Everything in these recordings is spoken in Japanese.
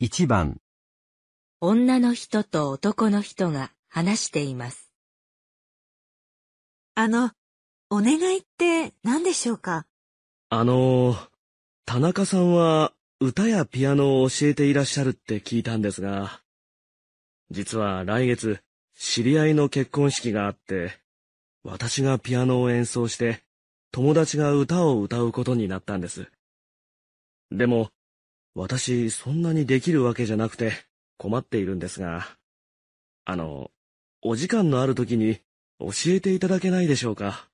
1番。女の人と男の人が話しています。あの、お願いって何でしょうか？あの、田中さんは歌やピアノを教えていらっしゃるって聞いたんですが、実は来月知り合いの結婚式があって、私がピアノを演奏して友達が歌を歌うことになったんです。でも、私そんなにできるわけじゃなくて困っているんですが、あの、お時間のある時に教えていただけないでしょうか？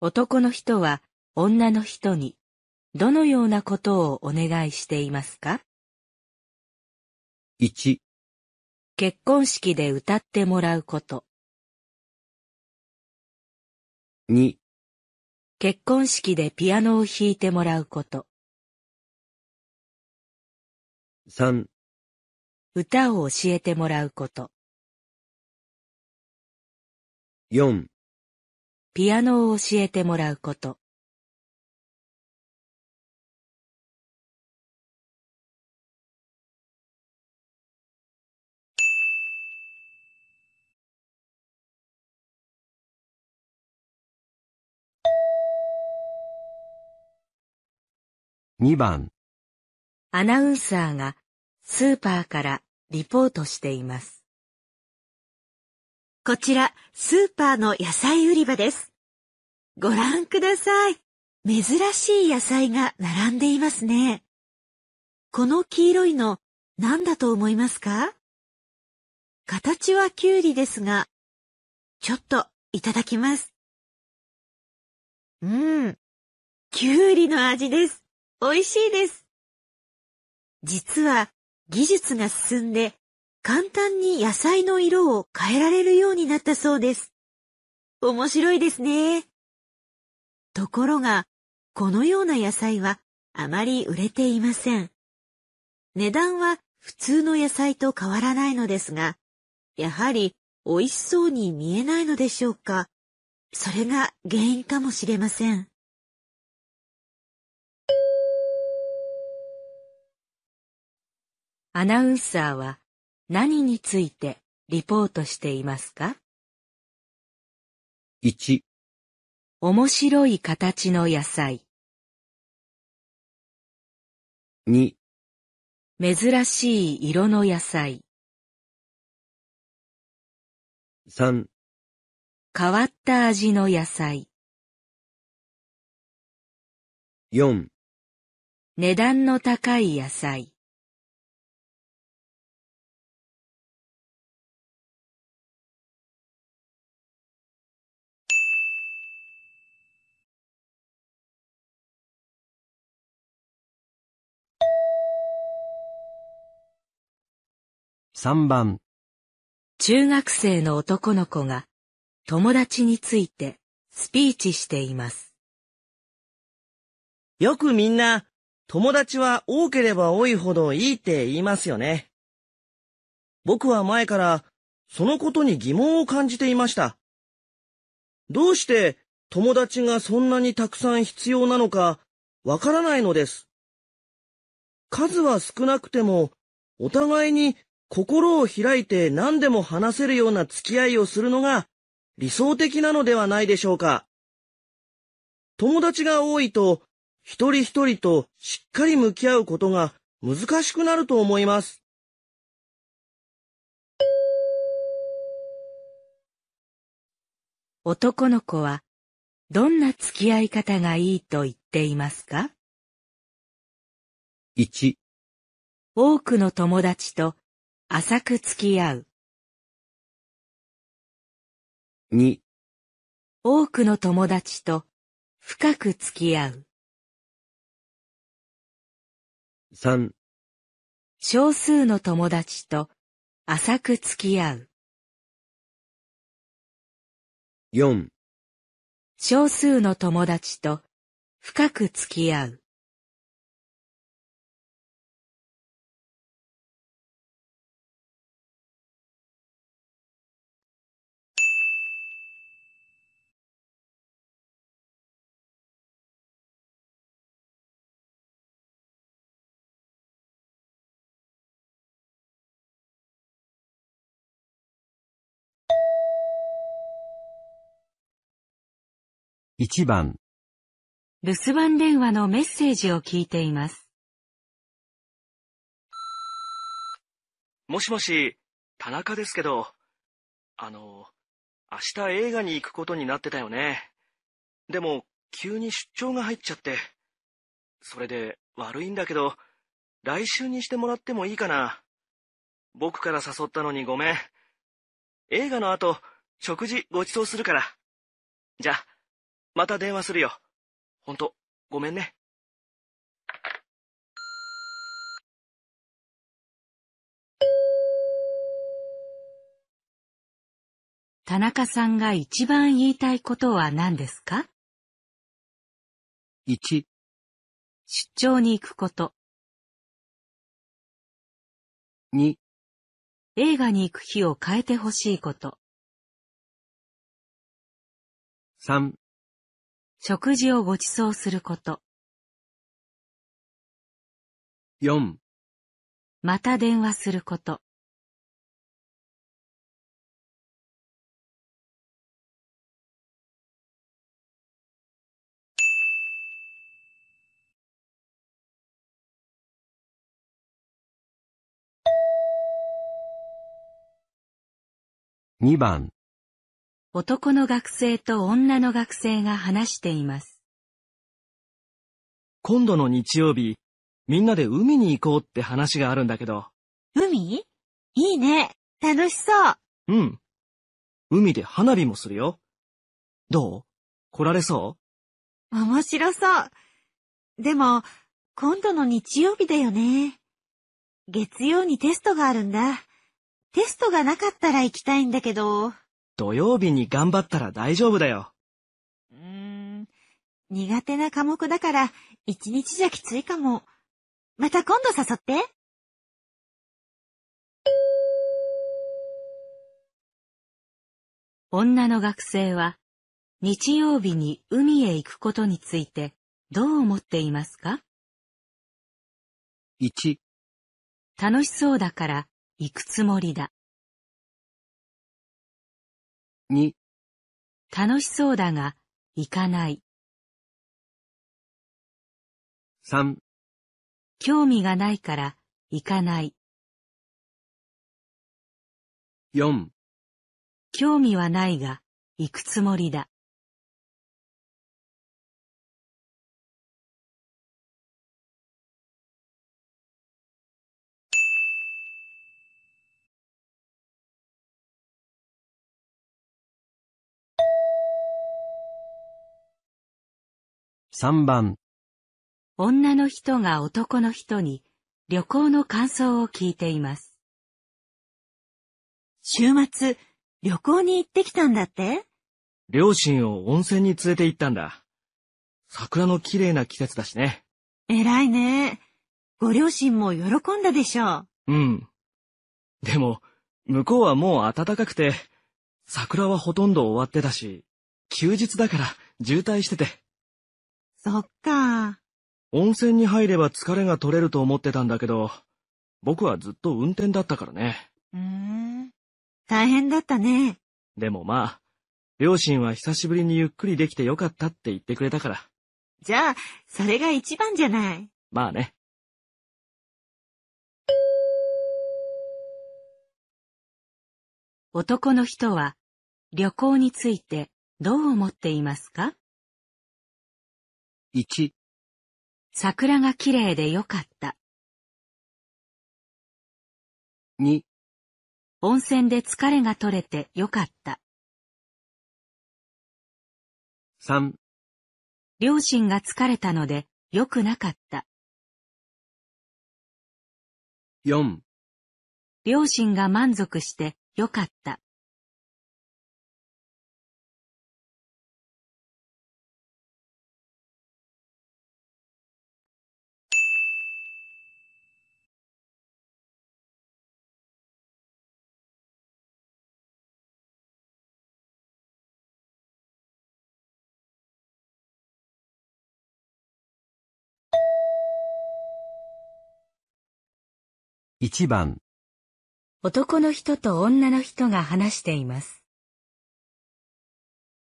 男の人は女の人にどのようなことをお願いしていますか？1、結婚式で歌ってもらうこと、2、結婚式でピアノを弾いてもらうこと、3、歌を教えてもらうこと、4、ピアノを教えてもらうこと、2番アナウンサーがスーパーからリポートしています。こちら、スーパーの野菜売り場です。ご覧ください。珍しい野菜が並んでいますね。この黄色いの、何だと思いますか？形はキュウリですが、ちょっといただきます。うん、キュウリの味です。美味しいです。実は、技術が進んで、簡単に野菜の色を変えられるようになったそうです。面白いですね。ところが、このような野菜はあまり売れていません。値段は普通の野菜と変わらないのですが、やはり美味しそうに見えないのでしょうか。それが原因かもしれません。アナウンサーは何についてリポートしていますか？1、面白い形の野菜、2、珍しい色の野菜、3、変わった味の野菜、4、値段の高い野菜。3番中学生の男の子が友達についてスピーチしています。よくみんな、友達は多ければ多いほどいいって言いますよね。僕は前からそのことに疑問を感じていました。どうして友達がそんなにたくさん必要なのかわからないのです。数は少なくてもお互いに心を開いて何でも話せるような付き合いをするのが理想的なのではないでしょうか。友達が多いと一人一人としっかり向き合うことが難しくなると思います。男の子はどんな付き合い方がいいと言っていますか？1、多くの友達と浅く付き合う。2、多くの友達と深く付き合う。3、少数の友達と浅く付き合う。4、少数の友達と深く付き合う。1番、留守番電話のメッセージを聞いています。もしもし、田中ですけど、あの、明日映画に行くことになってたよね。でも、急に出張が入っちゃって。それで、悪いんだけど、来週にしてもらってもいいかな。僕から誘ったのにごめん。映画の後、食事ご馳走するから。じゃあ、また電話するよ。ほんと、ごめんね。田中さんが一番言いたいことは何ですか？1、出張に行くこと、2、映画に行く日を変えてほしいこと、3、食事をご馳走すること、4、また電話すること、2番、男の学生と女の学生が話しています。今度の日曜日、みんなで海に行こうって話があるんだけど。海？いいね。楽しそう。うん。海で花火もするよ。どう？来られそ面白そう。でも、今度の日曜日だよね。月曜にテストがあるんだ。テストがなかったら行きたいんだけど。うう土曜日に頑張ったら大丈夫だよ。ーん、苦手な科目だから、一日じゃきついかも。また今度誘って。女の学生は日曜日に海へ行くことについてどう思っていますか？1、楽しそうだから行くつもりだ。2、楽しそうだが行かない。3、興味がないから行かない。4、興味はないが行くつもりだ。3番、女の人が男の人に旅行の感想を聞いています。週末、旅行に行ってきたんだって？両親を温泉に連れて行ったんだ。桜の綺麗な季節だしね。偉いね。ご両親も喜んだでしょう。うん。でも、向こうはもう暖かくて、桜はほとんど終わってたし、休日だから渋滞してて、そっか。温泉に入れば疲れが取れると思ってたんだけど、僕はずっと運転だったからね。うーん。大変だったね。でもまあ、両親は久しぶりにゆっくりできてよかったって言ってくれたから、じゃあ、それが一番じゃない。まあね。男の人は旅行についてどう思っていますか？1、桜が綺麗でよかった。2、温泉で疲れが取れてよかった。3、両親が疲れたので良くなかった。4、両親が満足してよかった。1番、男の人と女の人が話しています。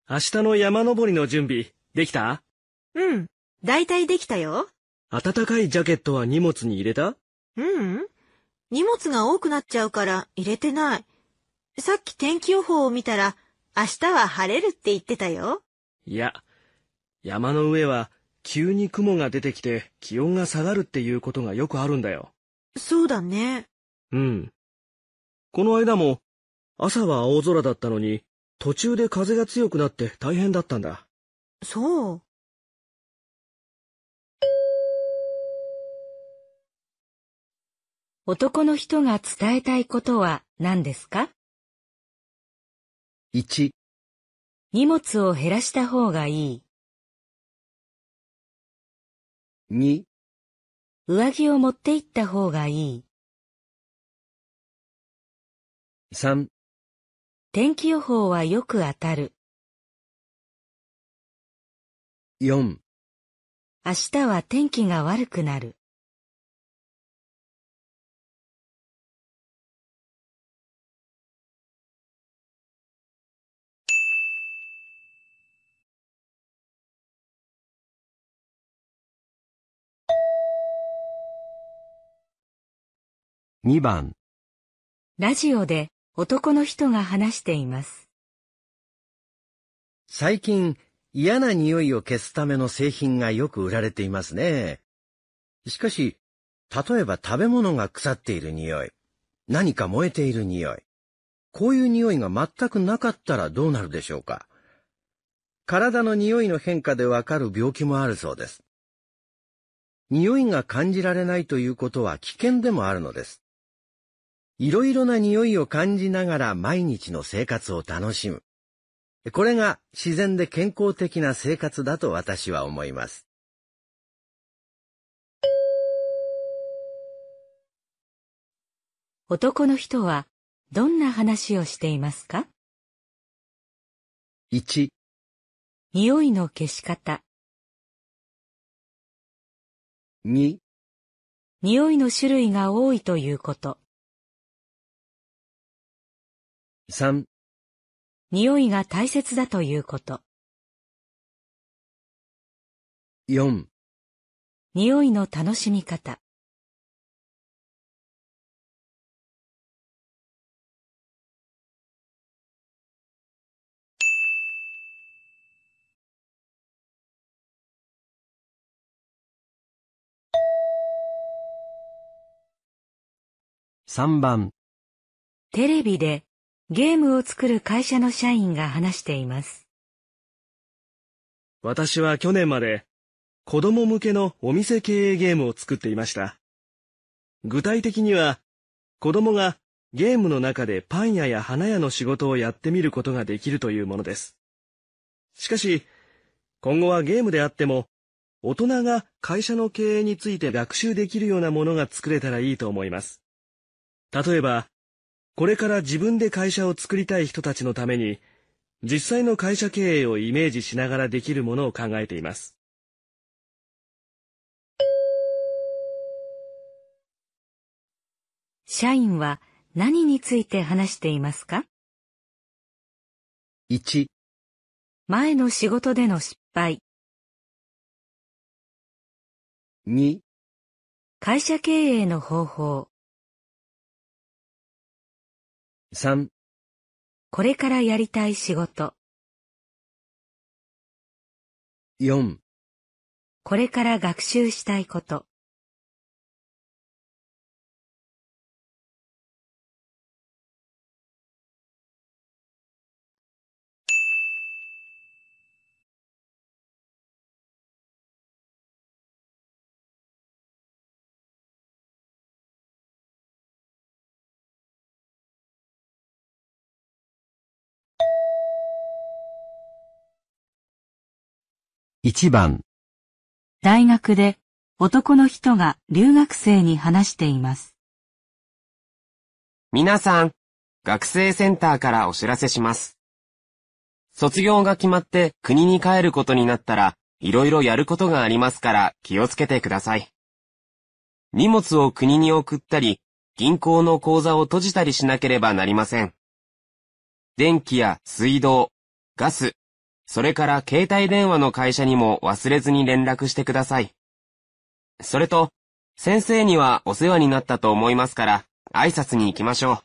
明日の山登りの準備、できた？うん。だいたいできたよ。暖かいジャケットは荷物に入れた？ううん。荷物が多くなっちゃうから入れてない。さっき天気予報を見たら、明日は晴れるって言ってたよ。いや、山の上は急に雲が出てきて気温が下がるっていうことがよくあるんだよ。そうだね。うん。この間も朝は青空だったのに途中で風が強くなって大変だったんだ。そう。男の人が伝えたいことは何ですか？1、荷物を減らした方がいい。2、上着を持って行った方がいい。3、天気予報はよく当たる。4、明日は天気が悪くなる。2番、ラジオで男の人が話しています。最近、嫌な匂いを消すための製品がよく売られていますね。しかし、例えば食べ物が腐っている匂い、何か燃えている匂い、こういう匂いが全くなかったらどうなるでしょうか。体の匂いの変化でわかる病気もあるそうです。匂いが感じられないということは危険でもあるのです。いろいろな匂いを感じながら毎日の生活を楽しむ。これが自然で健康的な生活だと私は思います。男の人はどんな話をしていますか？1、匂いの消し方、2、匂いの種類が多いということ、3、匂いが大切だということ、4、匂いの楽しみ方、3番、テレビでゲームを作る会社の社員が話しています。私は去年まで子供向けのお店経営ゲームを作っていました。具体的には子供がゲームの中でパン屋や花屋の仕事をやってみることができるというものです。しかし、今後はゲームであっても大人が会社の経営について学習できるようなものが作れたらいいと思います。例えば、これから自分で会社を作りたい人たちのために実際の会社経営をイメージしながらできるものを考えています。社員は何について話していますか？1、前の仕事での失敗、2、会社経営の方法、3、これからやりたい仕事、4、これから学習したいこと、1番、大学で男の人が留学生に話しています。皆さん、学生センターからお知らせします。卒業が決まって国に帰ることになったら、いろいろやることがありますから気をつけてください。荷物を国に送ったり、銀行の口座を閉じたりしなければなりません。電気や水道、ガス、それから携帯電話の会社にも忘れずに連絡してください。それと、先生にはお世話になったと思いますから、挨拶に行きましょう。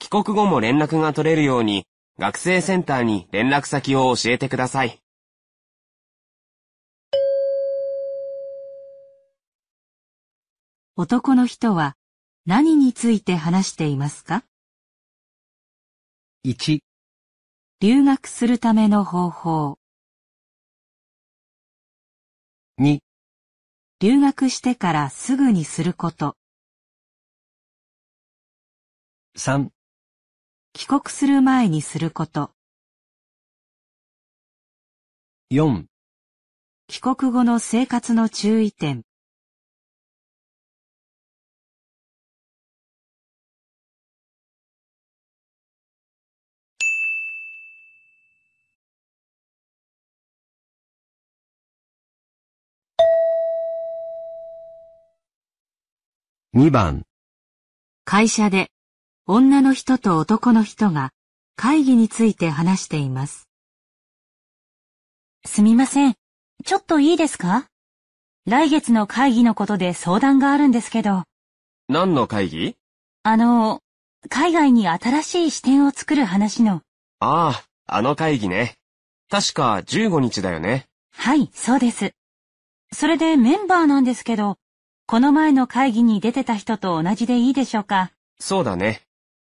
帰国後も連絡が取れるように、学生センターに連絡先を教えてください。男の人は何について話していますか？1、留学するための方法。2、留学してからすぐにすること。3、帰国する前にすること。4、帰国後の生活の注意点。2番、会社で女の人と男の人が会議について話しています。すみません。ちょっといいですか？来月の会議のことで相談があるんですけど、何の会議？あの、海外に新しい視点を作る話の。ああ、あの会議ね。確か15日だよね。はい、そうです。それでメンバーなんですけど、この前の会議に出てた人と同じでいいでしょうか？そうだね。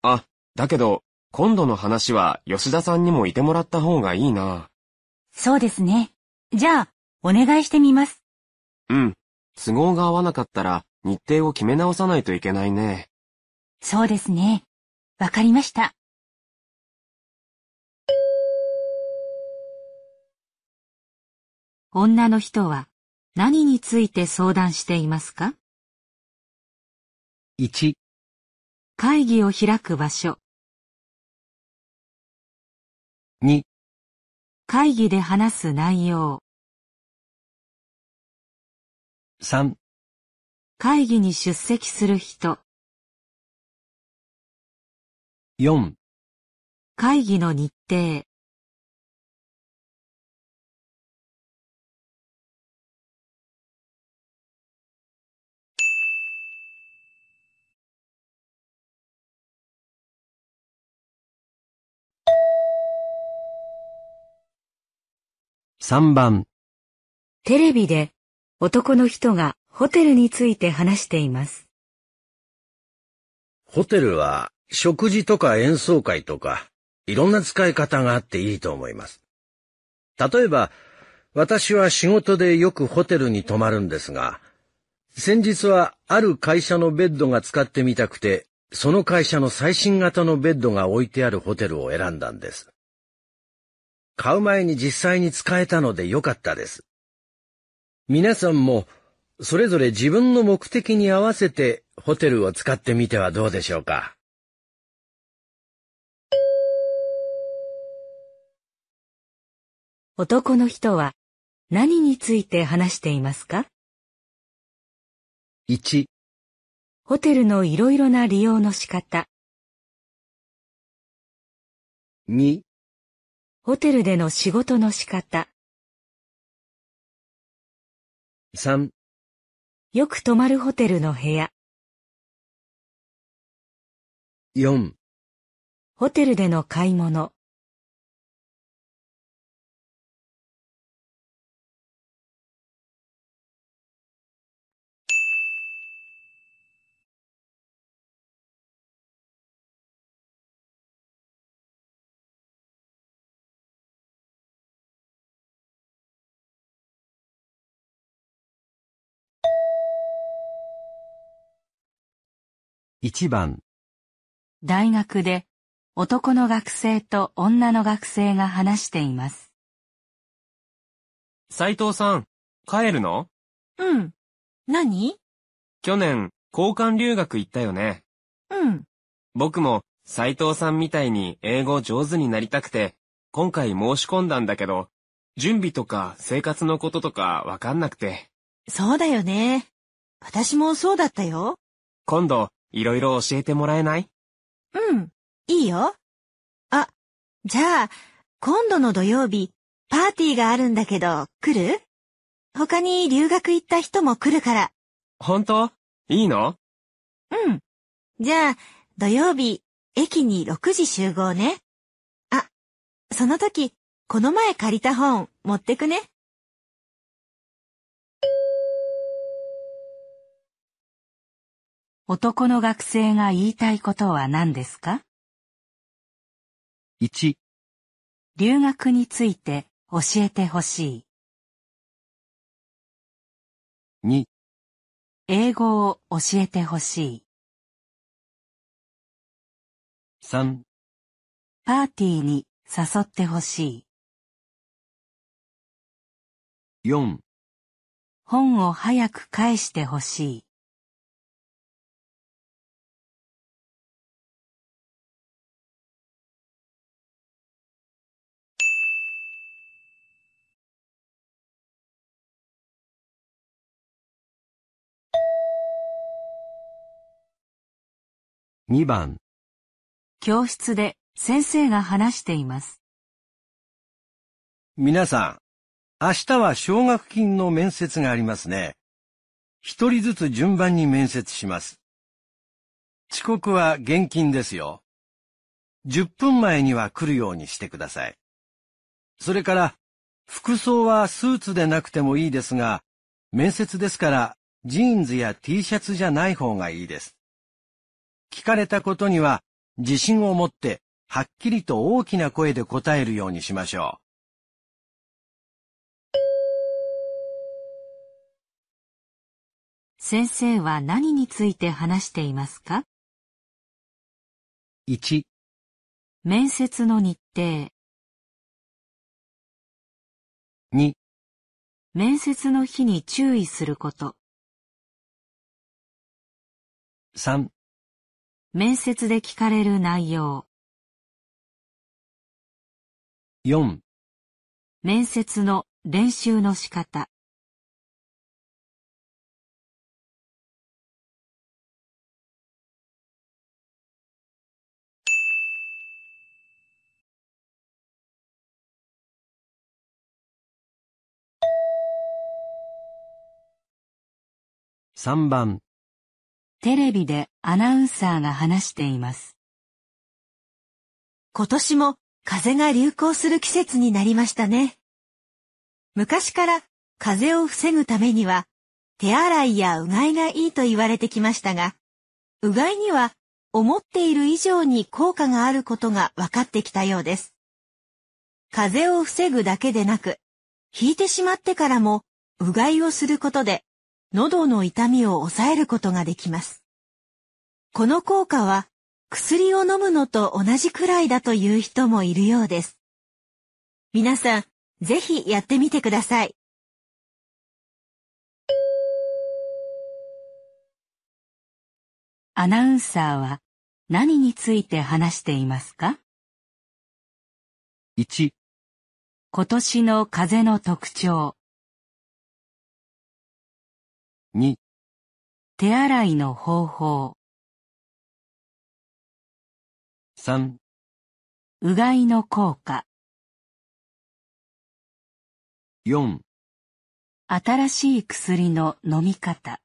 あ、だけど、今度の話は吉田さんにもいてもらった方がいいな。そうですね。じゃあ、お願いしてみます。うん。都合が合わなかったら日程を決め直さないといけないね。そうですね。わかりました。女の人は何について相談していますか？1、会議を開く場所。2、会議で話す内容。3、会議に出席する人。4、会議の日程。3番、テレビで男の人がホテルについて話しています。ホテルは食事とか演奏会とか、いろんな使い方があっていいと思います。例えば、私は仕事でよくホテルに泊まるんですが、先日はある会社のベッドが使ってみたくて、その会社の最新型のベッドが置いてあるホテルを選んだんです。買う前に実際に使えたのでよかったです。皆さんもそれぞれ自分の目的に合わせてホテルを使ってみてはどうでしょうか？男の人は何について話していますか？1、ホテルのいろいろな利用の仕方。2、ホテルでの仕事の仕方。3、よく泊まるホテルの部屋。4、ホテルでの買い物。1番、大学で男の学生と女の学生が話しています。斉藤さん、帰るの？うん。何？去年、交換留学行ったよね。うん。僕も斉藤さんみたいに英語上手になりたくて、今回申し込んだんだけど、準備とか生活のこととかわかんなくて、そうだよね。私もそうだったよ。今度、いろいろ教えてもらえない？うん。いいよ。あ、じゃあ、今度の土曜日、パーティーがあるんだけど、来る？他に留学行った人も来るから。本当？いいの？うん。じゃあ、土曜日、駅に6時集合ね。あ、その時、この前借りた本持ってくね。男の学生が言いたいことは何ですか？1、留学について教えてほしい。2、英語を教えてほしい。3、パーティーに誘ってほしい。4、本を早く返してほしい。2番、教室で先生が話しています。皆さん、明日は奨学金の面接がありますね。一人ずつ順番に面接します。遅刻は厳禁ですよ。10分前には来るようにしてください。それから、服装はスーツでなくてもいいですが、面接ですからジーンズや T シャツじゃない方がいいです。聞かれたことには自信を持ってはっきりと大きな声で答えるようにしましょう。先生は何について話していますか？1、面接の日程、2、面接の日に注意すること、3、面接で聞かれる内容、4、面接の練習の仕方、3番、テレビでアナウンサーが話しています。今年も風が流行する季節になりましたね。昔から風邪を防ぐためには手洗いやうがいがいいと言われてきましたが、うがいには思っている以上に効果があることが分かってきたようです。風邪を防ぐだけでなく、引いてしまってからもうがいをすることで喉の痛みを抑えることができます。この効果は薬を飲むのと同じくらいだという人もいるようです。皆さん、ぜひやってみてください。アナウンサーは何について話していますか？1、今年の風邪の特徴、2、手洗いの方法、3、うがいの効果、4、新しい薬の飲み方。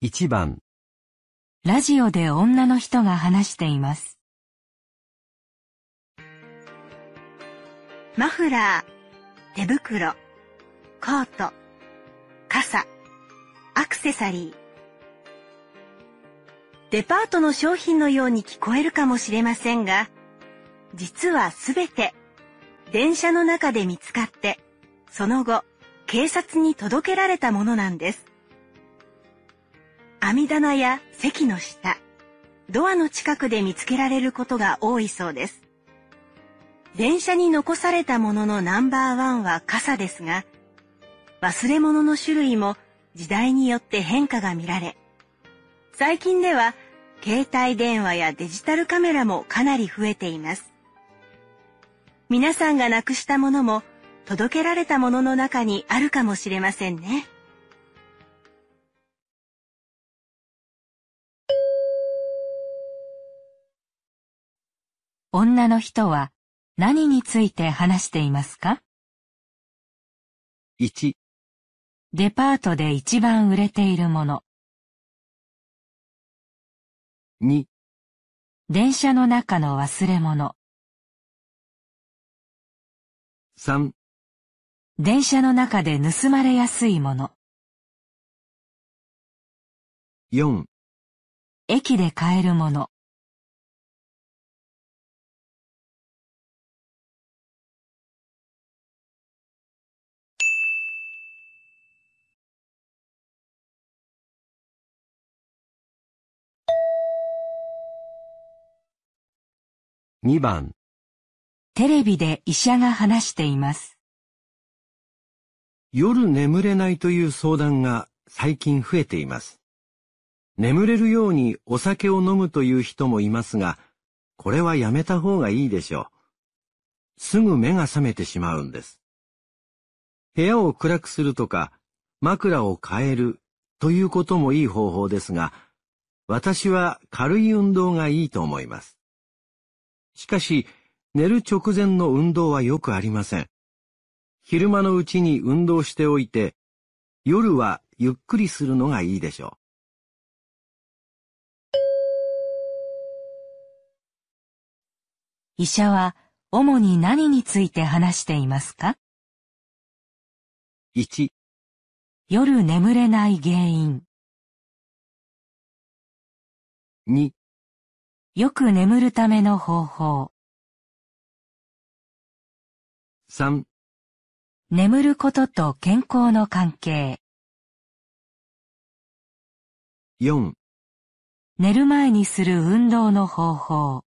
1番、ラジオで女の人が話しています。マフラー、手袋、コート、傘、アクセサリー。デパートの商品のように聞こえるかもしれませんが、実はすべて電車の中で見つかって、その後警察に届けられたものなんです。網棚や席の下、ドアの近くで見つけられることが多いそうです。電車に残されたもののナンバーワンは傘ですが、忘れ物の種類も時代によって変化が見られ、最近では携帯電話やデジタルカメラもかなり増えています。皆さんがなくしたものも届けられたものの中にあるかもしれませんね。女の人は何について話していますか ?1、デパートで一番売れているもの。2、電車の中の忘れ物。3、電車の中で盗まれやすいもの。4、駅で買えるもの。2番テレビで医者が話しています。夜眠れないという相談が最近増えています。眠れるようにお酒を飲むという人もいますが、これはやめた方がいいでしょう。すぐ目が覚めてしまうんです。部屋を暗くするとか、枕を変えるということもいい方法ですが、私は軽い運動がいいと思います。しかし、寝る直前の運動はよくありません。昼間のうちに運動しておいて、夜はゆっくりするのがいいでしょう。医者は主に何について話していますか ?1 夜眠れない原因2よく眠るための方法。3眠ることと健康の関係。4寝る前にする運動の方法。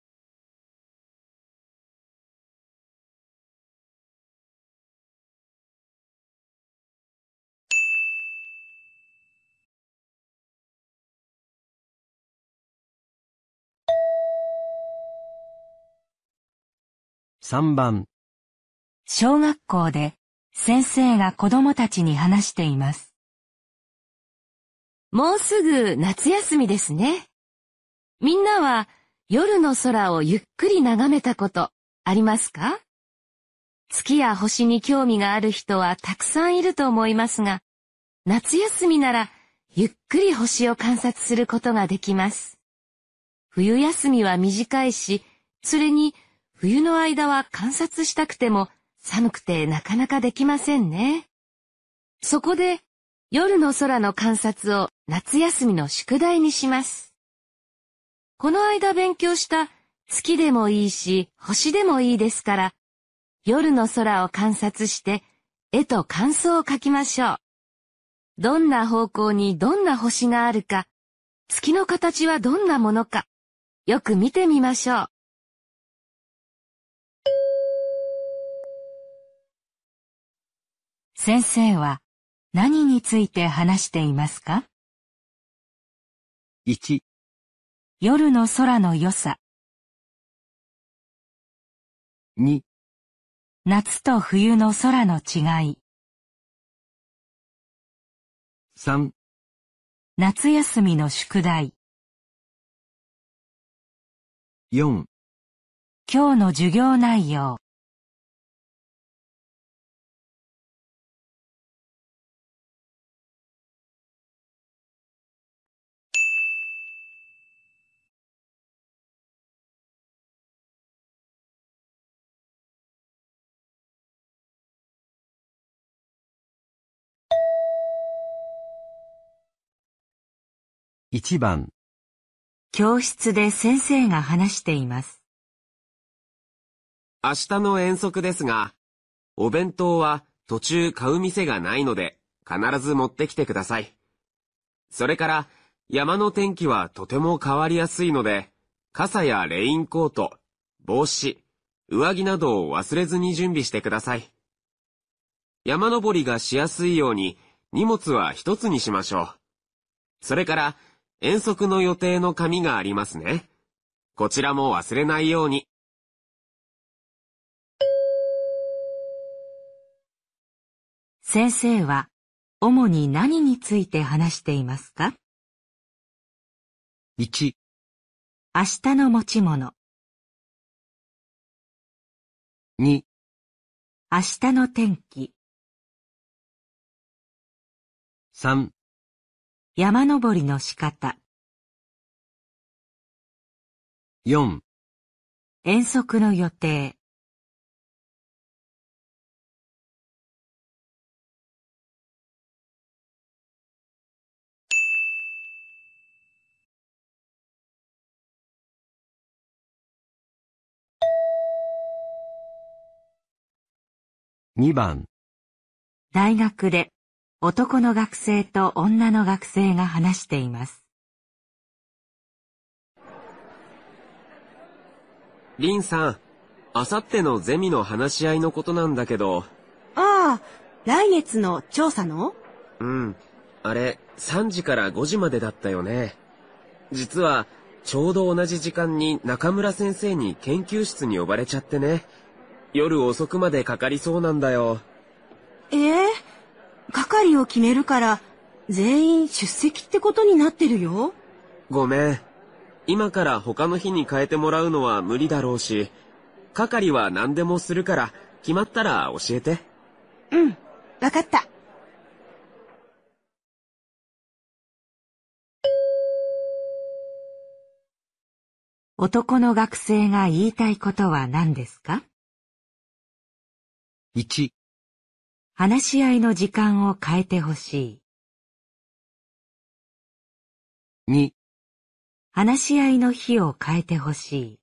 3番小学校で先生が子供たちに話しています。もうすぐ夏休みですね。みんなは夜の空をゆっくり眺めたことありますか？月や星に興味がある人はたくさんいると思いますが、夏休みならゆっくり星を観察することができます。冬休みは短いし、それに冬の間は観察したくても寒くてなかなかできませんね。そこで夜の空の観察を夏休みの宿題にします。この間勉強した月でもいいし星でもいいですから、夜の空を観察して絵と感想を書きましょう。どんな方向にどんな星があるか、月の形はどんなものか、よく見てみましょう。先生は何について話していますか ?1 夜の空の良さ。2夏と冬の空の違い。3夏休みの宿題。4今日の授業内容1番教室で先生が話しています。明日の遠足ですが、お弁当は途中買う店がないので必ず持ってきてください。それから山の天気はとても変わりやすいので、傘やレインコート、帽子、上着などを忘れずに準備してください。山登りがしやすいように荷物は一つにしましょう。それから遠足の予定の紙がありますね。こちらも忘れないように。先生は主に何について話していますか？1、明日の持ち物、2、明日の天気、3、山登りの仕方、4、遠足の予定、2番、大学で男の学生と女の学生が話しています。リンさん、あさってのゼミの話し合いのことなんだけど、ああ、来月の調査の？うん、あれ、3時から5時までだったよね。実は、ちょうど同じ時間に中村先生に研究室に呼ばれちゃってね。夜遅くまでかかりそうなんだよ。ええ係を決めるから、全員出席ってことになってるよ。ごめん。今から他の日に変えてもらうのは無理だろうし、係は何でもするから、決まったら教えて。うん、わかった。男の学生が言いたいことは何ですか？1、話し合いの時間を変えてほしい。2、話し合いの日を変えてほしい。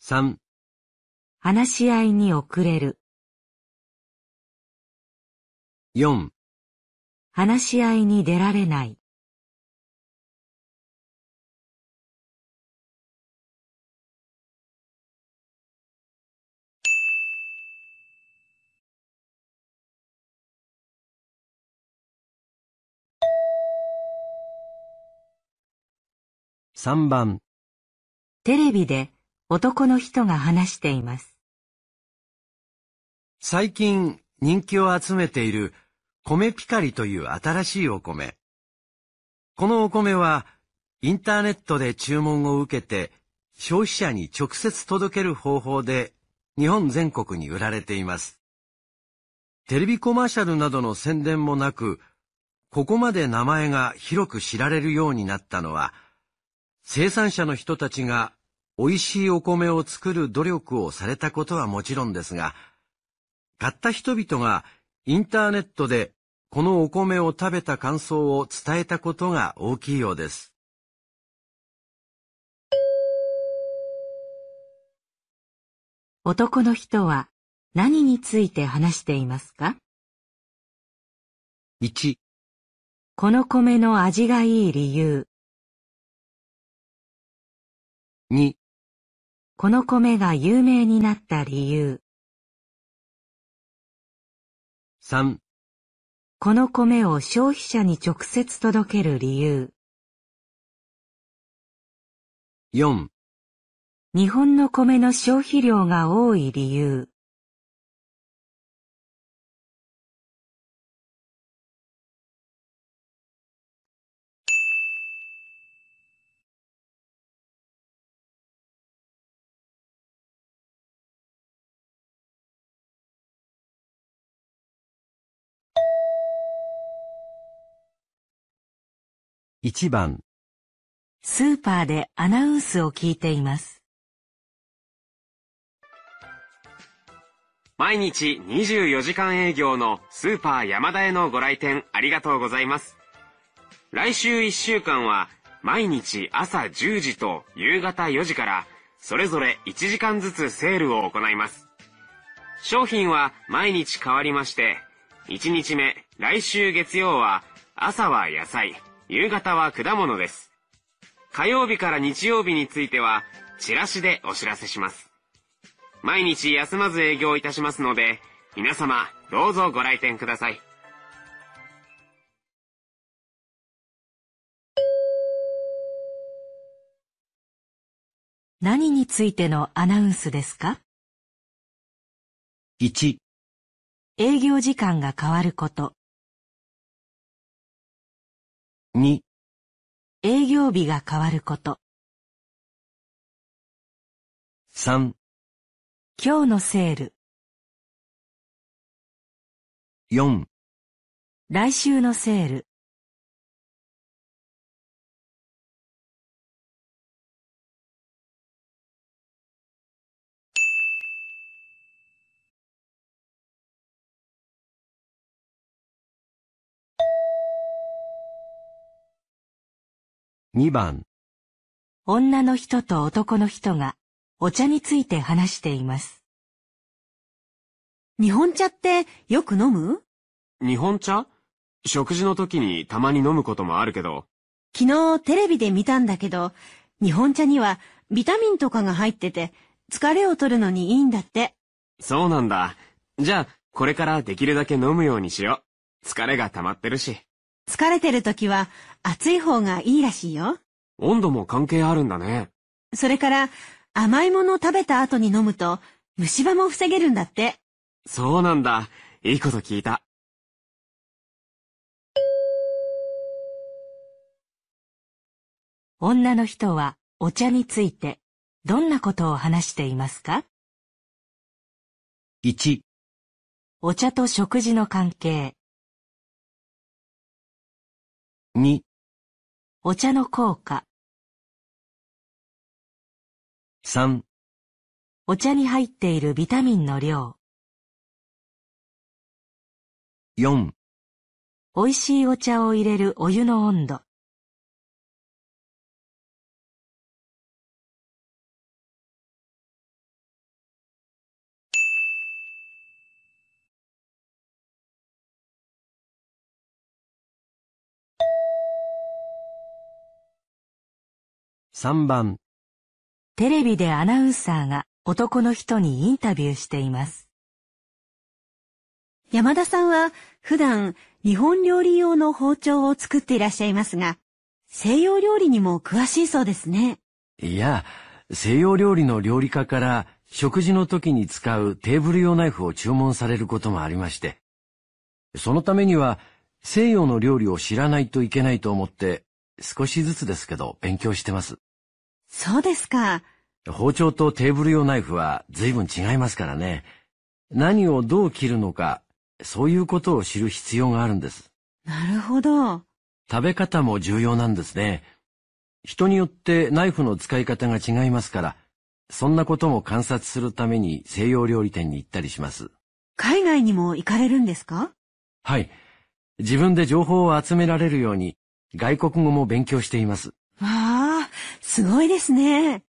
3、話し合いに遅れる。4、話し合いに出られない。3番、テレビで男の人が話しています。最近人気を集めている米ピカリという新しいお米。このお米はインターネットで注文を受けて消費者に直接届ける方法で日本全国に売られています。テレビコマーシャルなどの宣伝もなく、ここまで名前が広く知られるようになったのは、生産者の人たちが美味しいお米を作る努力をされたことはもちろんですが、買った人々がインターネットでこのお米を食べた感想を伝えたことが大きいようです。男の人は何について話していますか？1、この米の味がいい理由。2、この米が有名になった理由。3、この米を消費者に直接届ける理由。4、日本の米の消費量が多い理由。1番、スーパーでアナウンスを聞いています。毎日24時間営業のスーパー山田へのご来店ありがとうございます。来週1週間は毎日朝10時と夕方4時からそれぞれ1時間ずつセールを行います。商品は毎日変わりまして、1日目、来週月曜は朝は野菜、夕方は果物です。火曜日から日曜日についてはチラシでお知らせします。毎日休まず営業いたしますので、皆様どうぞご来店ください。何についてのアナウンスですか？1、営業時間が変わること、2、営業日が変わること、3、今日のセール、4、来週のセール、2番、女の人と男の人がお茶について話しています。日本茶ってよく飲む？日本茶？食事の時にたまに飲むこともあるけど、昨日テレビで見たんだけど、日本茶にはビタミンとかが入ってて、疲れを取るのにいいんだって。そうなんだ。じゃあ、これからできるだけ飲むようにしよう。疲れが溜まってるし。疲れてる時は熱い方がいいらしいよ。温度も関係あるんだね。それから甘いものを食べた後に飲むと虫歯も防げるんだって。そうなんだ。いいこと聞いた。女の人はお茶についてどんなことを話していますか？1、お茶と食事の関係、2、お茶の効果、3、お茶に入っているビタミンの量、4、美味しいお茶を入れるお湯の温度、3番、テレビでアナウンサーが男の人にインタビューしています。山田さんは普段日本料理用の包丁を作っていらっしゃいますが、西洋料理にも詳しいそうですね。いや、西洋料理の料理家から食事の時に使うテーブル用ナイフを注文されることもありまして、そのためには西洋の料理を知らないといけないと思って少しずつですけど勉強してます。そうですか。包丁とテーブル用ナイフは随分違いますからね。何をどう切るのか、そういうことを知る必要があるんです。なるほど。食べ方も重要なんですね。人によってナイフの使い方が違いますから、そんなことも観察するために西洋料理店に行ったりします。海外にも行かれるんですか？はい。自分で情報を集められるように、外国語も勉強しています。すごいですね。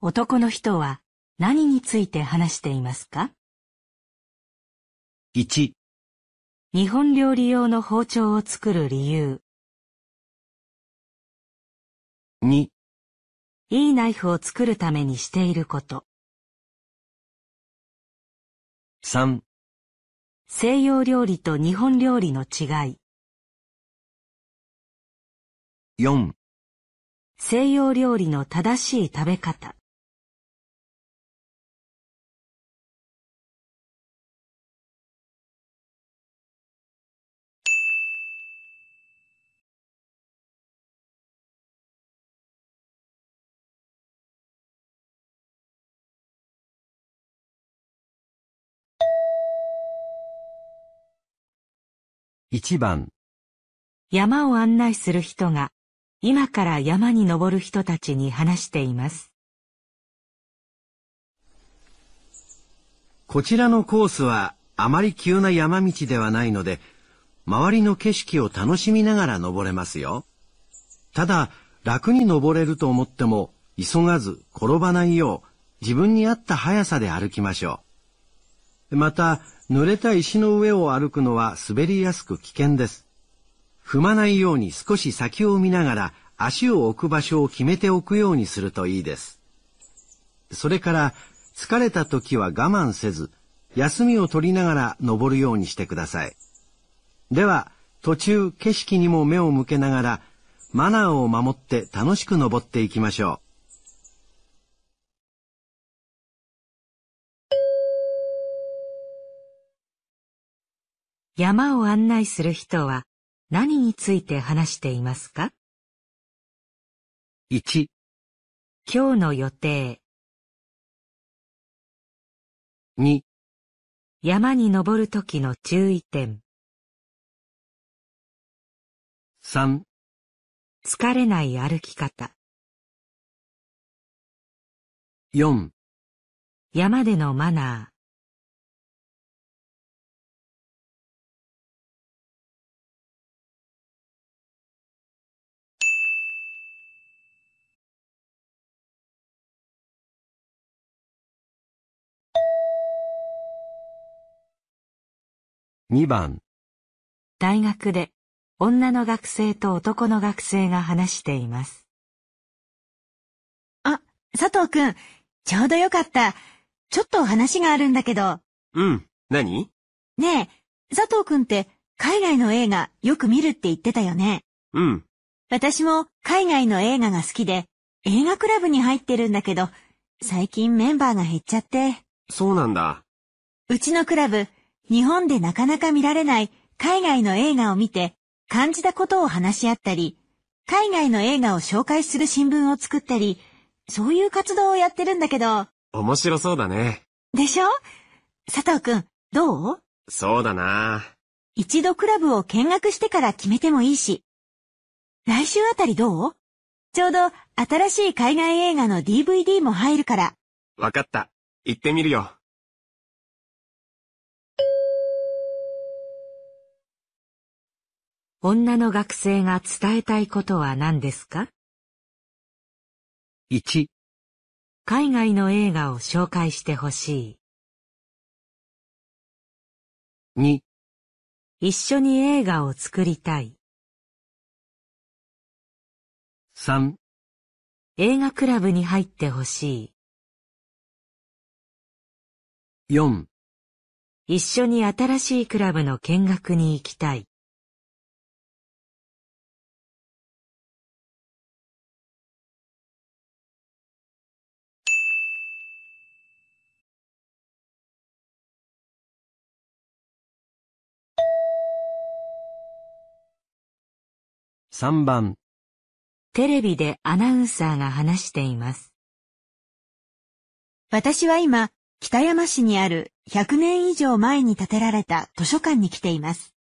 男の人は何について話していますか？1、日本料理用の包丁を作る理由、2、いいナイフを作るためにしていること、3、西洋料理と日本料理の違い、4、西洋料理の正しい食べ方、1番、山を案内する人が今から山に登る人たちに話しています。こちらのコースはあまり急な山道ではないので、周りの景色を楽しみながら登れますよ。ただ、楽に登れると思っても、急がず転ばないよう自分に合った速さで歩きましょう。また、濡れた石の上を歩くのは滑りやすく危険です。踏まないように少し先を見ながら足を置く場所を決めておくようにするといいです。それから疲れた時は我慢せず、休みを取りながら登るようにしてください。では、途中景色にも目を向けながら、マナーを守って楽しく登っていきましょう。山を案内する人は何について話していますか ?1 今日の予定。2山に登るときの注意点。3疲れない歩き方。4山でのマナー2番大学で女の学生と男の学生が話しています。あ、佐藤くん、ちょうどよかった。ちょっと話があるんだけど。うん、何？ねえ、佐藤くんって海外の映画よく見るって言ってたよね。うん。私も海外の映画が好きで映画クラブに入ってるんだけど、最近メンバーが減っちゃって。そうなんだ。うちのクラブ、日本でなかなか見られない海外の映画を見て感じたことを話し合ったり、海外の映画を紹介する新聞を作ったり、そういう活動をやってるんだけど。面白そうだね。でしょ？佐藤くん、どう？そうだな。一度クラブを見学してから決めてもいいし。来週あたりどう？ちょうど新しい海外映画の DVD も入るから。わかった。行ってみるよ。女の学生が伝えたいことは何ですか ?1 海外の映画を紹介してほしい。2一緒に映画を作りたい。3映画クラブに入ってほしい。4一緒に新しいクラブの見学に行きたい。3番テレビでアナウンサーが話しています。私は今、北山市にある100年以上前に建てられた図書館に来ています。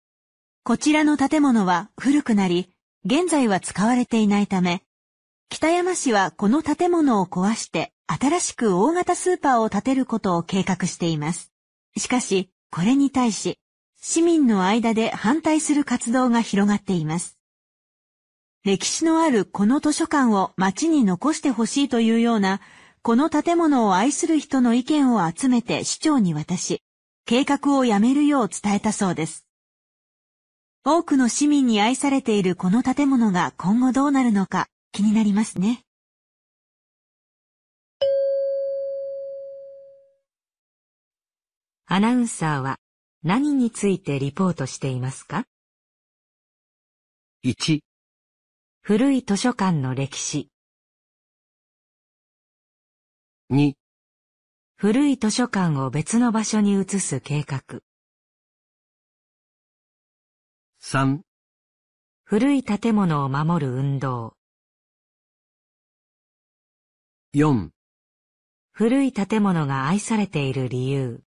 こちらの建物は古くなり、現在は使われていないため、北山市はこの建物を壊して新しく大型スーパーを建てることを計画しています。しかし、これに対し、市民の間で反対する活動が広がっています。歴史のあるこの図書館を町に残してほしいというような、この建物を愛する人の意見を集めて市長に渡し、計画をやめるよう伝えたそうです。多くの市民に愛されているこの建物が今後どうなるのか気になりますね。アナウンサーは何についてリポートしていますか ?1 古い図書館の歴史。2古い図書館を別の場所に移す計画。3古い建物を守る運動。4古い建物が愛されている理由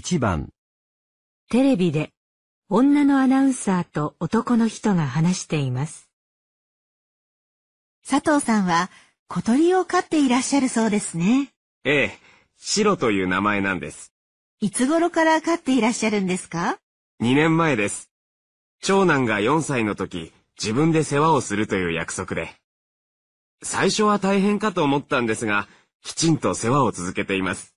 1番テレビで女のアナウンサーと男の人が話しています。佐藤さんは小鳥を飼っていらっしゃるそうですね。ええ、シロという名前なんです。いつ頃から飼っていらっしゃるんですか？2年前です。長男が4歳の時、自分で世話をするという約束で。最初は大変かと思ったんですが、きちんと世話を続けています。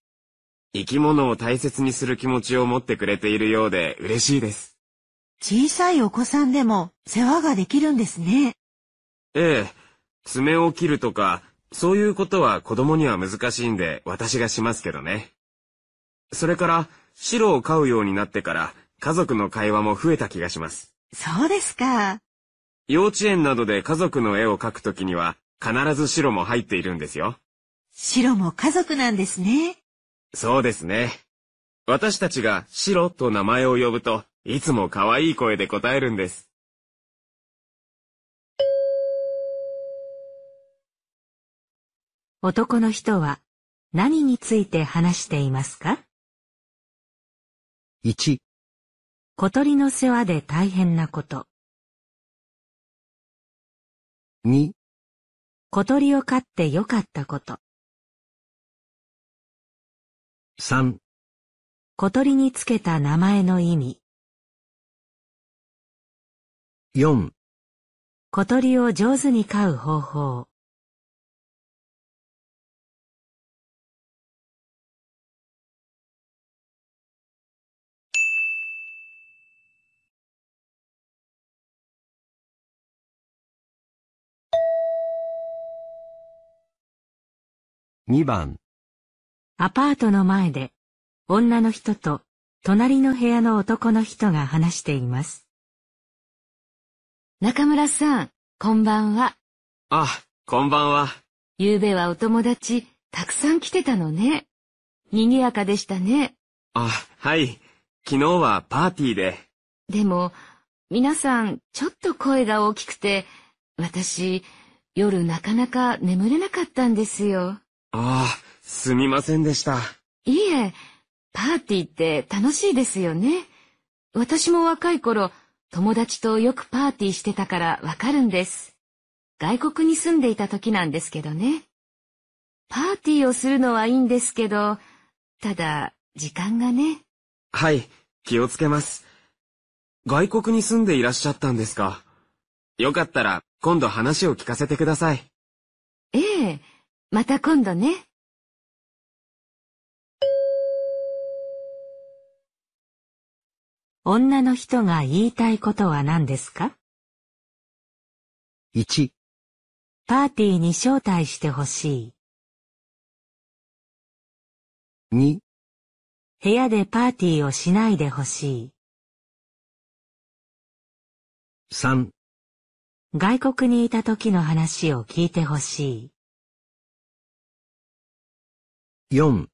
生き物を大切にする気持ちを持ってくれているようで嬉しいです。小さいお子さんでも世話ができるんですね。ええ、爪を切るとか、そういうことは子供には難しいんで私がしますけどね。それから、白を飼うようになってから、家族の会話も増えた気がします。そうですか。幼稚園などで家族の絵を描くときには、必ず白も入っているんですよ。白も家族なんですね。そうですね。私たちが白と名前を呼ぶと、いつも可愛い声で答えるんです。男の人は何について話していますか？1、小鳥の世話で大変なこと。2、小鳥を飼ってよかったこと。3、小鳥につけた名前の意味。4、小鳥を上手に飼う方法。2番、アパートの前で女の人と隣の部屋の男の人が話しています。中村さん、こんばんは。あ、こんばんは。昨べはお友達、たくさん来てたのね。賑やかでしたね。あ、はい。昨日はパーティーで。でも、皆さん、ちょっと声が大きくて、私、夜なかなか眠れなかったんですよ。ああ、すみませんでした。いえ、パーティーって楽しいですよね。私も若い頃、友達とよくパーティーしてたからわかるんです。外国に住んでいた時なんですけどね。パーティーをするのはいいんですけど、ただ、時間がね。はい、気をつけます。外国に住んでいらっしゃったんですか？よかったら、今度話を聞かせてください。ええ、また今度ね。女の人が言いたいことは何ですか？1、パーティーに招待してほしい。2、部屋でパーティーをしないでほし3、い。外国にいた時の話を聞いてほしい。4、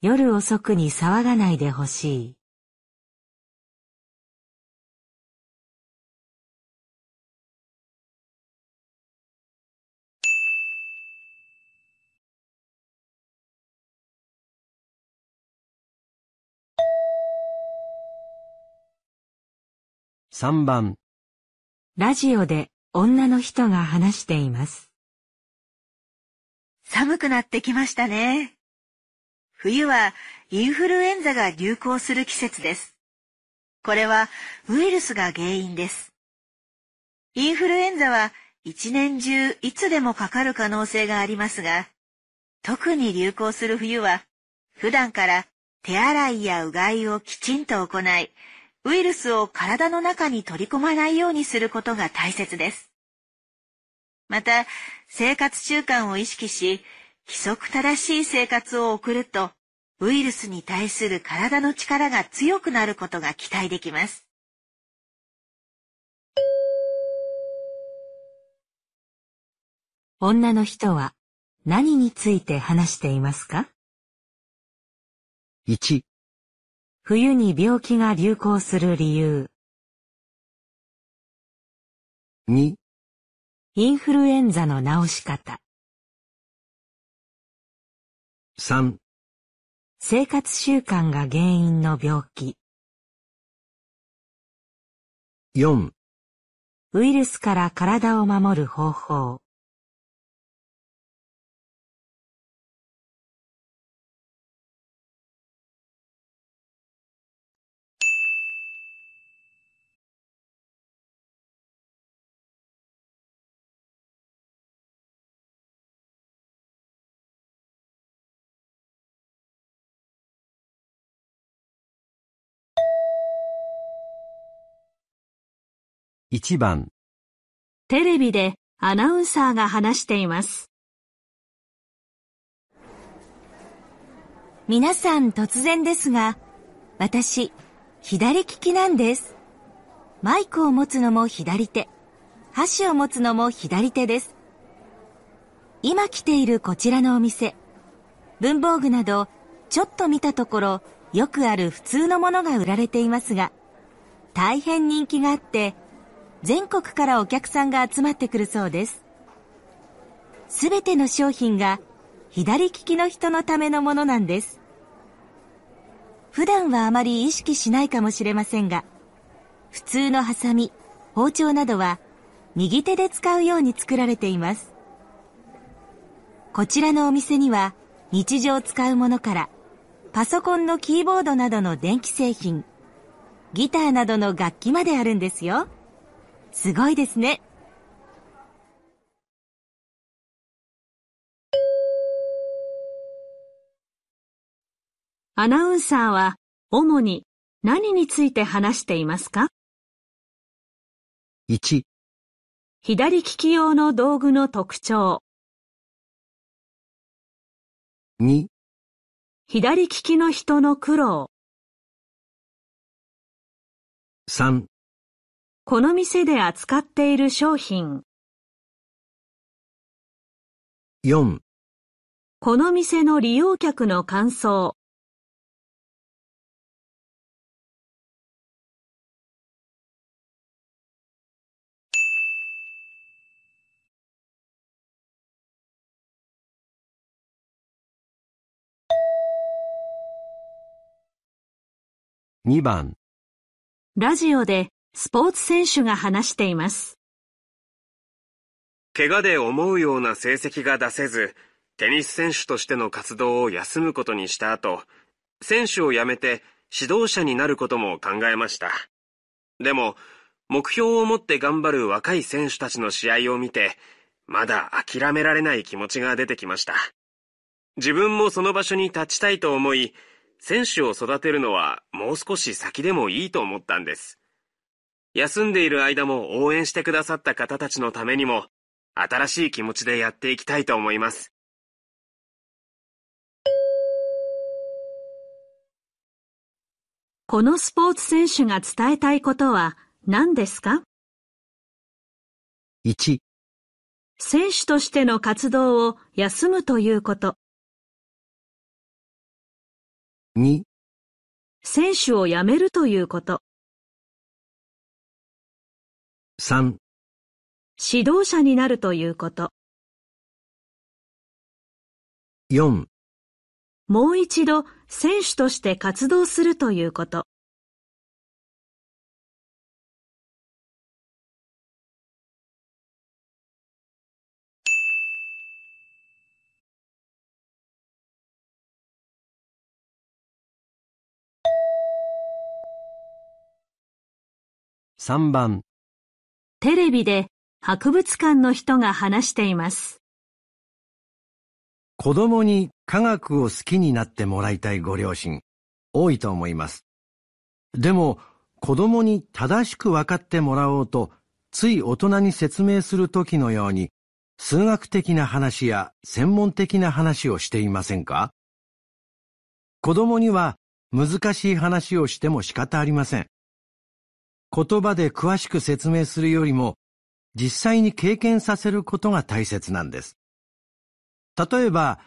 夜遅くに騒がないでほしい。3番、ラジオで女の人が話しています。寒くなってきましたね。冬はインフルエンザが流行する季節です。これはウイルスが原因です。インフルエンザは一年中いつでもかかる可能性がありますが、特に流行する冬は普段から手洗いやうがいをきちんと行い、ウイルスを体の中に取り込まないようにすることが大切です。また、生活習慣を意識し、規則正しい生活を送ると、ウイルスに対する体の力が強くなることが期待できます。女の人は何について話していますか？1、冬に病気が流行する理由、2、インフルエンザの治し方、3、生活習慣が原因の病気、4ウイルスから体を守る方法、1番、テレビでアナウンサーが話しています。皆さん突然ですが、私、左利きなんです。マイクを持つのも左手、箸を持つのも左手です。今来ているこちらのお店、文房具など、ちょっと見たところ、よくある普通のものが売られていますが、大変人気があって、全国からお客さんが集まってくるそうです。すべての商品が左利きの人のためのものなんです。普段はあまり意識しないかもしれませんが、普通のハサミ、包丁などは右手で使うように作られています。こちらのお店には日常使うものからパソコンのキーボードなどの電気製品、ギターなどの楽器まであるんですよ。すごいですね。アナウンサーは主に何について話していますか？1、左利き用の道具の特徴、2、左利きの人の苦労、3、この店で扱っている商品、4、この店の利用客の感想、2番、ラジオでスポーツ選手が話しています。怪我で思うような成績が出せず、テニス選手としての活動を休むことにした後、選手を辞めて指導者になることも考えました。でも、目標を持って頑張る若い選手たちの試合を見て、まだ諦められない気持ちが出てきました。自分もその場所に立ちたいと思い、選手を育てるのはもう少し先でもいいと思ったんです。休んでいる間も応援してくださった方たちのためにも、新しい気持ちでやっていきたいと思います。このスポーツ選手が伝えたいことは何ですか？1、選手としての活動を休むということ、2、選手を辞めるということ、3、指導者になるということ、4、もう一度選手として活動するということ。3番、テレビで博物館の人が話しています。子供に科学を好きになってもらいたいご両親、多いと思います。でも、子供に正しく分かってもらおうと、つい大人に説明するときのように、数学的な話や専門的な話をしていませんか？子供には難しい話をしても仕方ありません。言葉で詳しく説明するよりも、実際に経験させることが大切なんです。例えば、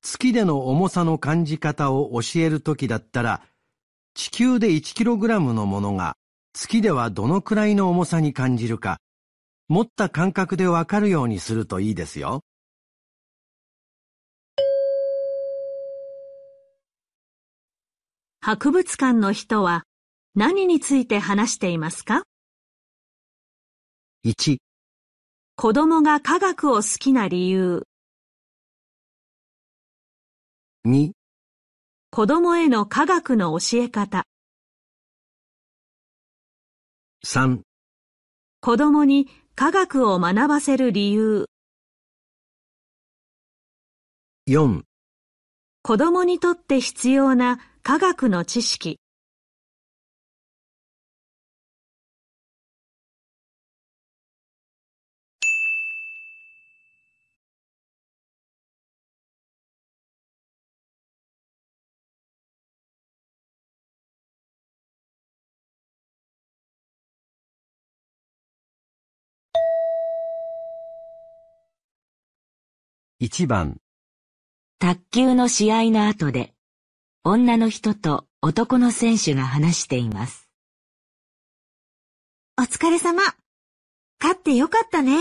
月での重さの感じ方を教えるときだったら、地球で 1kg のものが月ではどのくらいの重さに感じるか、持った感覚でわかるようにするといいですよ。博物館の人は何について話していますか？1、子供が科学を好きな理由、2、子供への科学の教え方、3、子供に科学を学ばせる理由、4子供にとって必要な科学の知識、1番、卓球の試合の後で、女の人と男の選手が話しています。お疲れ様。勝ってよかったね。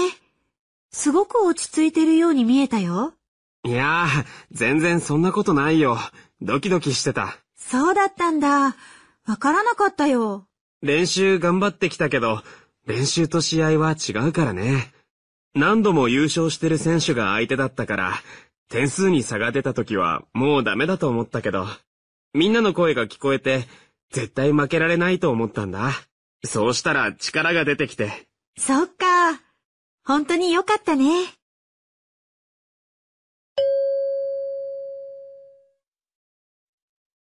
すごく落ち着いてるように見えたよ。いやー、全然そんなことないよ。ドキドキしてた。そうだったんだ。わからなかったよ。練習頑張ってきたけど、練習と試合は違うからね。何度も優勝してる選手が相手だったから、点数に差が出た時はもうダメだと思ったけど、みんなの声が聞こえて、絶対負けられないと思ったんだ。そうしたら力が出てきて。そっか。本当によかったね。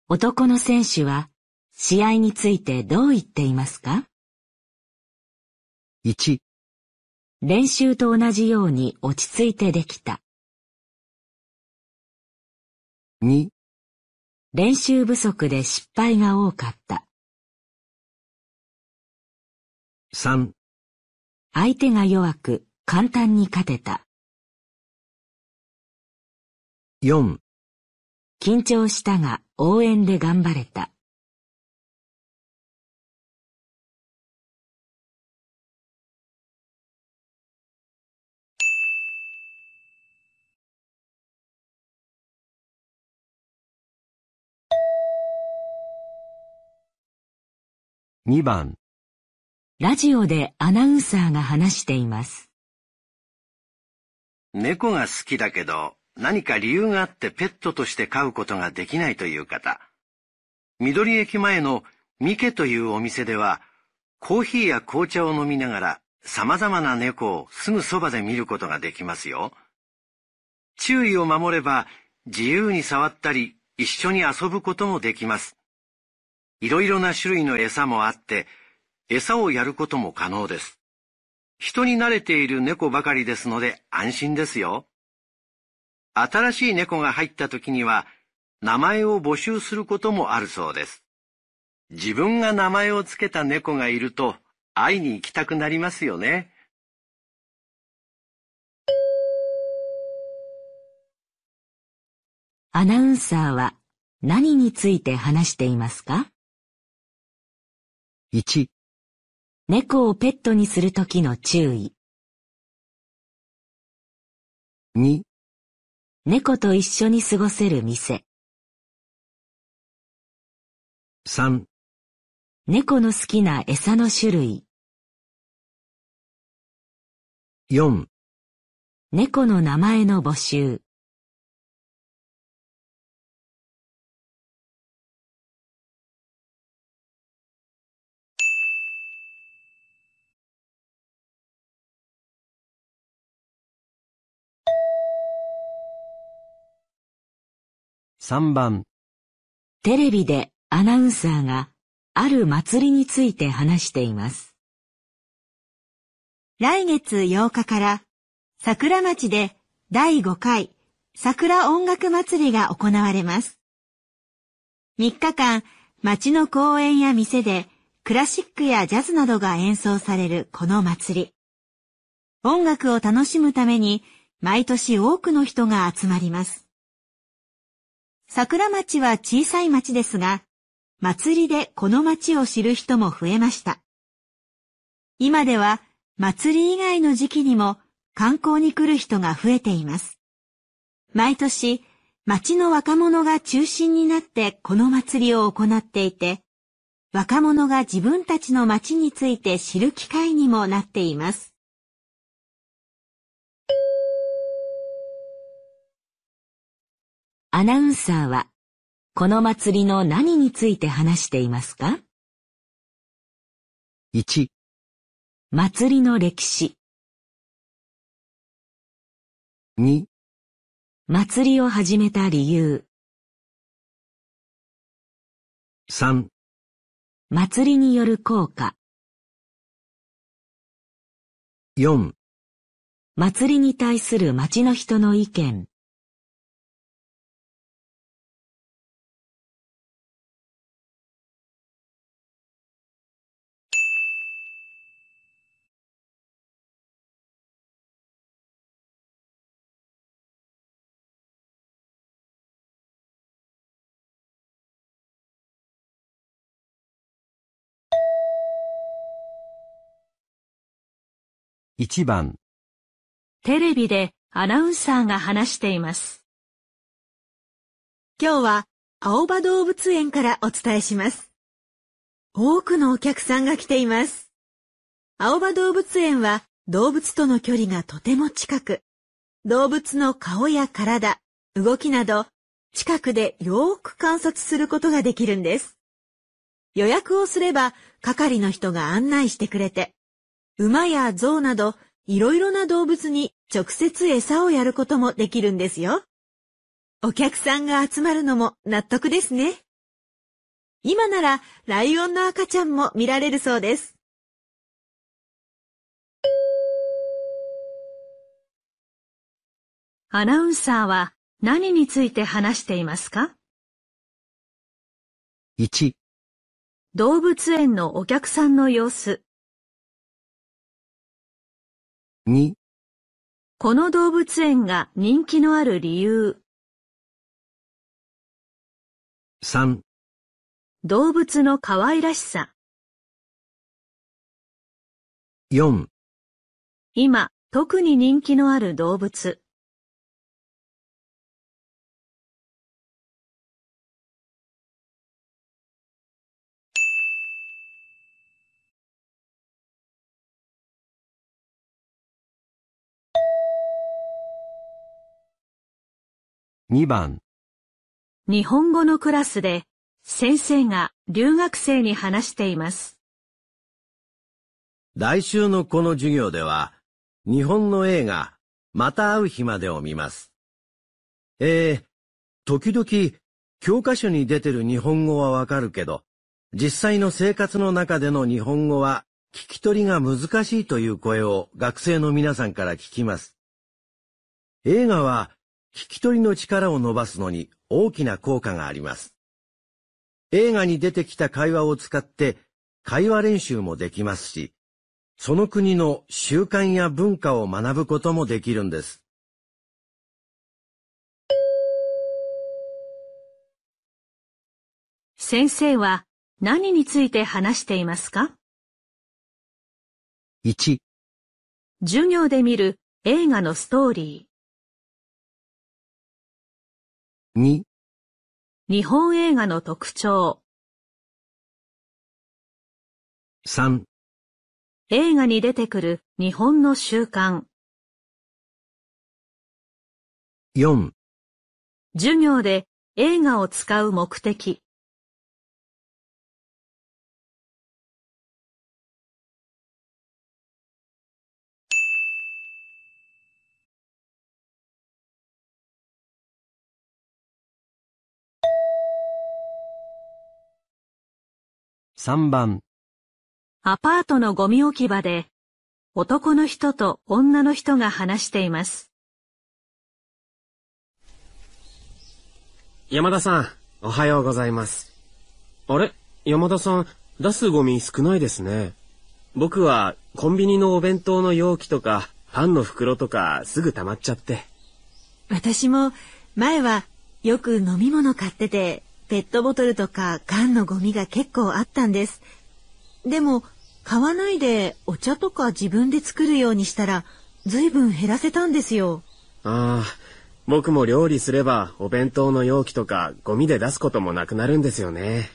男の選手は、試合についてどう言っていますか？1、練習と同じように落ち着いてできた。2、練習不足で失敗が多かった。3、相手が弱く簡単に勝てた。4、緊張したが応援で頑張れた。2番、ラジオでアナウンサーが話しています。猫が好きだけど、何か理由があってペットとして飼うことができないという方。緑駅前のミケというお店では、コーヒーや紅茶を飲みながら様々な猫をすぐそばで見ることができますよ。注意を守れば自由に触ったり一緒に遊ぶこともできます。いろいろな種類の餌もあって、餌をやることも可能です。人に慣れている猫ばかりですので安心ですよ。新しい猫が入った時には名前を募集することもあるそうです。自分が名前をつけた猫がいると会いに行きたくなりますよね。アナウンサーは何について話していますか？1、猫をペットにするときの注意。2、猫と一緒に過ごせる店。3、猫の好きな餌の種類。4、猫の名前の募集。3番、テレビでアナウンサーがある祭りについて話しています。来月8日から桜町で第5回桜音楽祭りが行われます。3日間町の公園や店でクラシックやジャズなどが演奏されるこの祭り。音楽を楽しむために毎年多くの人が集まります。桜町は小さい町ですが、祭りでこの町を知る人も増えました。今では祭り以外の時期にも観光に来る人が増えています。毎年、町の若者が中心になってこの祭りを行っていて、若者が自分たちの町について知る機会にもなっています。アナウンサーはこの祭りの何について話していますか？1、祭りの歴史、2、祭りを始めた理由、3、祭りによる効果、4祭りに対する町の人の意見、1番、テレビでアナウンサーが話しています。今日は青葉動物園からお伝えします。多くのお客さんが来ています。青葉動物園は動物との距離がとても近く、動物の顔や体、動きなど、近くでよーく観察することができるんです。予約をすれば、係の人が案内してくれて、馬や象など、いろいろな動物に直接餌をやることもできるんですよ。お客さんが集まるのも納得ですね。今ならライオンの赤ちゃんも見られるそうです。アナウンサーは何について話していますか？1、動物園のお客さんの様子。2、この動物園が人気のある理由。3、動物の可愛らしさ。4、今、特に人気のある動物。2番、日本語のクラスで先生が留学生に話しています。来週のこの授業では、日本の映画、また会う日までを見ます。えー、時々、教科書に出てる日本語はわかるけど、実際の生活の中での日本語は聞き取りが難しいという声を学生の皆さんから聞きます。映画は聞き取りの力を伸ばすのに大きな効果があります。映画に出てきた会話を使って会話練習もできますし、その国の習慣や文化を学ぶこともできるんです。先生は何について話していますか？1、授業で見る映画のストーリ2、ー。日本映画の特徴。3、映画に出てくる日本の習慣。4、授業で映画を使う目的。3番、アパートのゴミ置き場で男の人と女の人が話しています。山田さん、おはようございます。あれ？山田さん、出すゴミ少ないですね。僕はコンビニのお弁当の容器とか、パンの袋とかすぐ溜まっちゃって。私も前はよく飲み物買ってて、ペットボトルとか缶のゴミが結構あったんです。でも、買わないでお茶とか自分で作るようにしたら、ずいぶん減らせたんですよ。ああ、僕も料理すればお弁当の容器とかゴミで出すこともなくなるんですよね。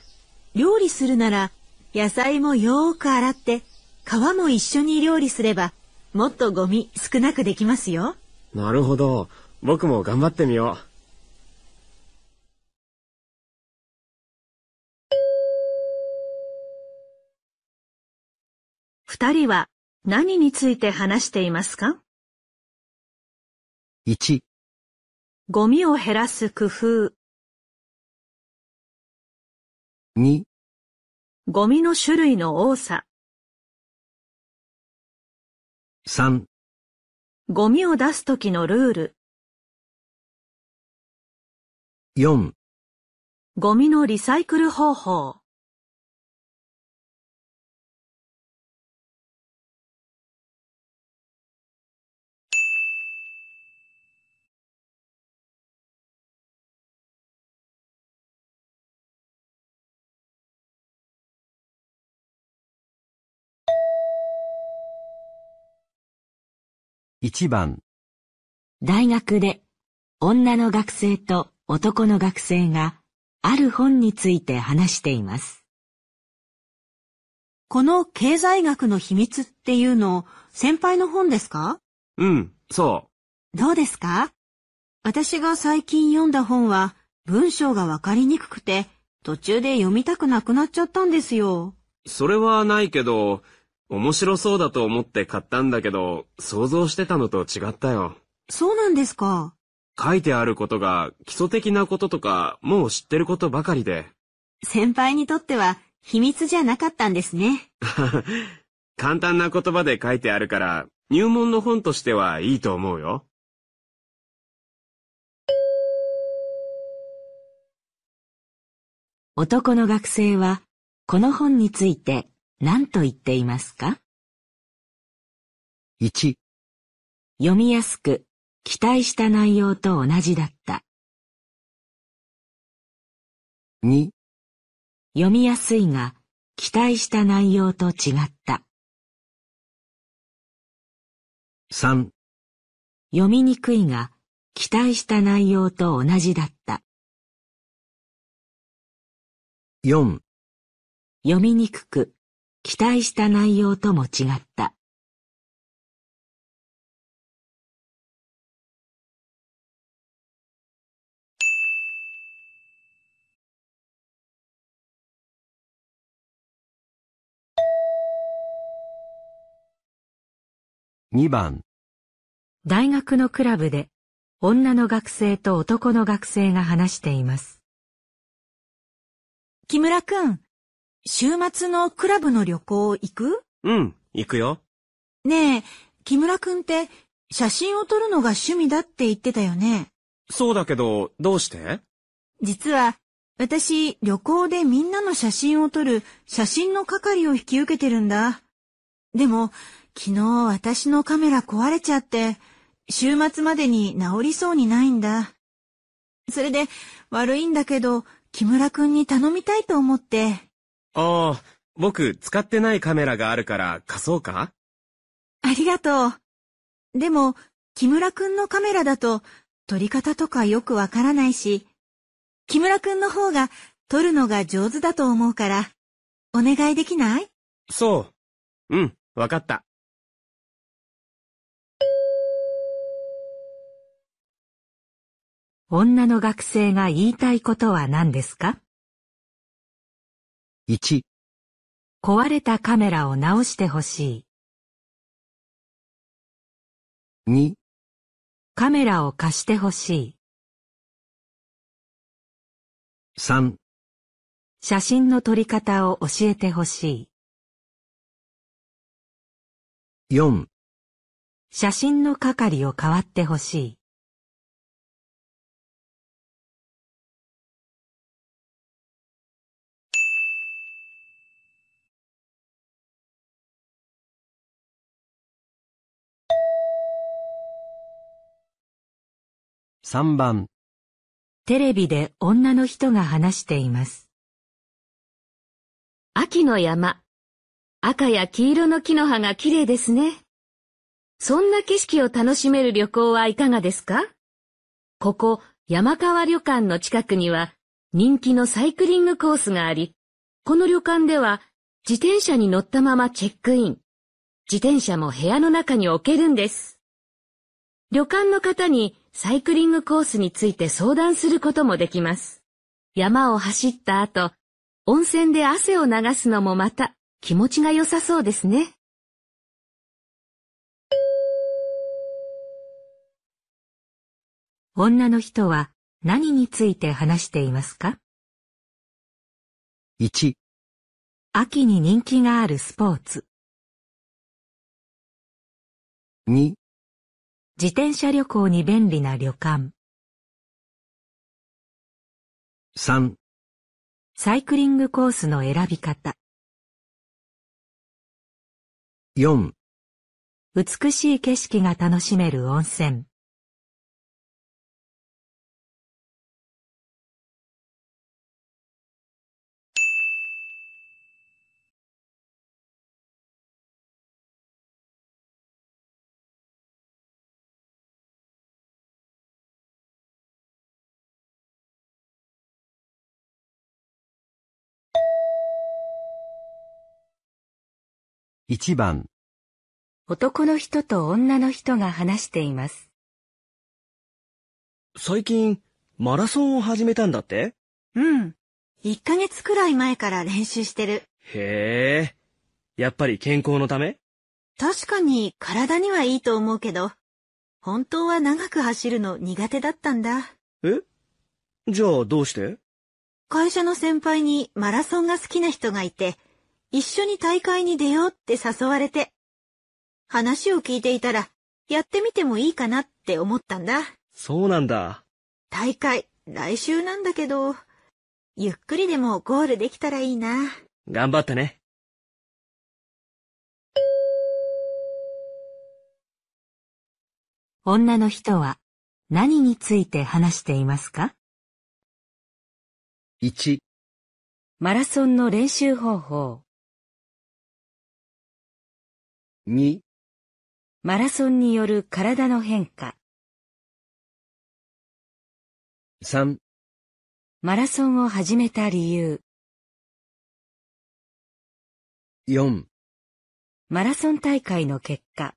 料理するなら、野菜もよーく洗って、皮も一緒に料理すれば、もっとゴミ少なくできますよ。なるほど。僕も頑張ってみよう。二人は何について話していますか？1、ゴミを減らす工夫、2、ゴミの種類の多さ、3、ゴミを出す時のルール、4ゴミのリサイクル方法。1番、大学で女の学生と男の学生がある本について話しています。この経済学の秘密っていうの、先輩の本ですか？うん、そどうですか？私が最近読んだ本は文章がわかりにくくて途中で読みたくなくなっちゃったんですよ。う。それはないけど、面白そうだと思って買ったんだけど、想像してたのと違ったよ。そうなんですか？書いてあることが基礎的なこととか、もう知ってることばかりで。先輩にとっては秘密じゃなかったんですね。簡単な言葉で書いてあるから、入門の本としてはいいと思うよ。男の学生はこの本について何と言っていますか？1、読みやすく期待した内容と同じだった。2、読みやすいが期待した内容と違った。3、読みにくいが期待した内容と同じだった。4、読みにくく期待した内容とも違った。2番、大学のクラブで女の学生と男の学生が話しています。木村くん、週末のクラブの旅行行く？うん、行くよ。ねえ、木村くんって写真を撮るのが趣味だって言ってたよね。そうだけど、どうして？実は、私、旅行でみんなの写真を撮る写真の係を引き受けてるんだ。でも、昨日私のカメラ壊れちゃって、週末までに治りそうにないんだ。それで、悪いんだけど、木村くんに頼みたいと思って。ああ、僕使ってないカメラがあるから貸そうか？ありがとう。でも、木村くんのカメラだと、撮り方とかよくわからないし、木村くんの方が撮るのが上手だと思うから、お願いできない？そう。うん、わかった。女の学生が言いたいことは何ですか？1、壊れたカメラを直してほしい。2、カメラを貸してほしい。3、写真の撮り方を教えてほしい。4、写真の係を代わってほしい。3番、テレビで女の人が話しています。秋の山。赤や黄色の木の葉が綺麗ですね。そんな景色を楽しめる旅行はいかがですか？ここ山川旅館の近くには人気のサイクリングコースがあり、この旅館では自転車に乗ったままチェックイン。自転車も部屋の中に置けるんです。旅館の方にサイクリングコースについて相談することもできます。山を走った後、温泉で汗を流すのもまた気持ちが良さそうですね。女の人は何について話していますか？1、秋に人気があるスポーツ。2、自転車旅行に便利な旅館。3、サイクリングコースの選び方。4美しい景色が楽しめる温泉。1番、男の人と女の人が話しています。最近、マラソンを始めたんだって？うん。1ヶ月くらい前から練習してる。へえ。やっぱり健康のため？確かに体にはいいと思うけど、本当は長く走るの苦手だったんだ。え？じゃあどうして？会社の先輩にマラソンが好きな人がいて、一緒に大会に出ようって誘われて、話を聞いていたら、やってみてもいいかなって思ったんだ。そうなんだ。大会、来週なんだけど、ゆっくりでもゴールできたらいいな。頑張ってね。女の人は何について話していますか？1、マラソンの練習方法、2、マラソンによる体の変化、3、マラソンを始めた理由、4、マラソン大会の結果、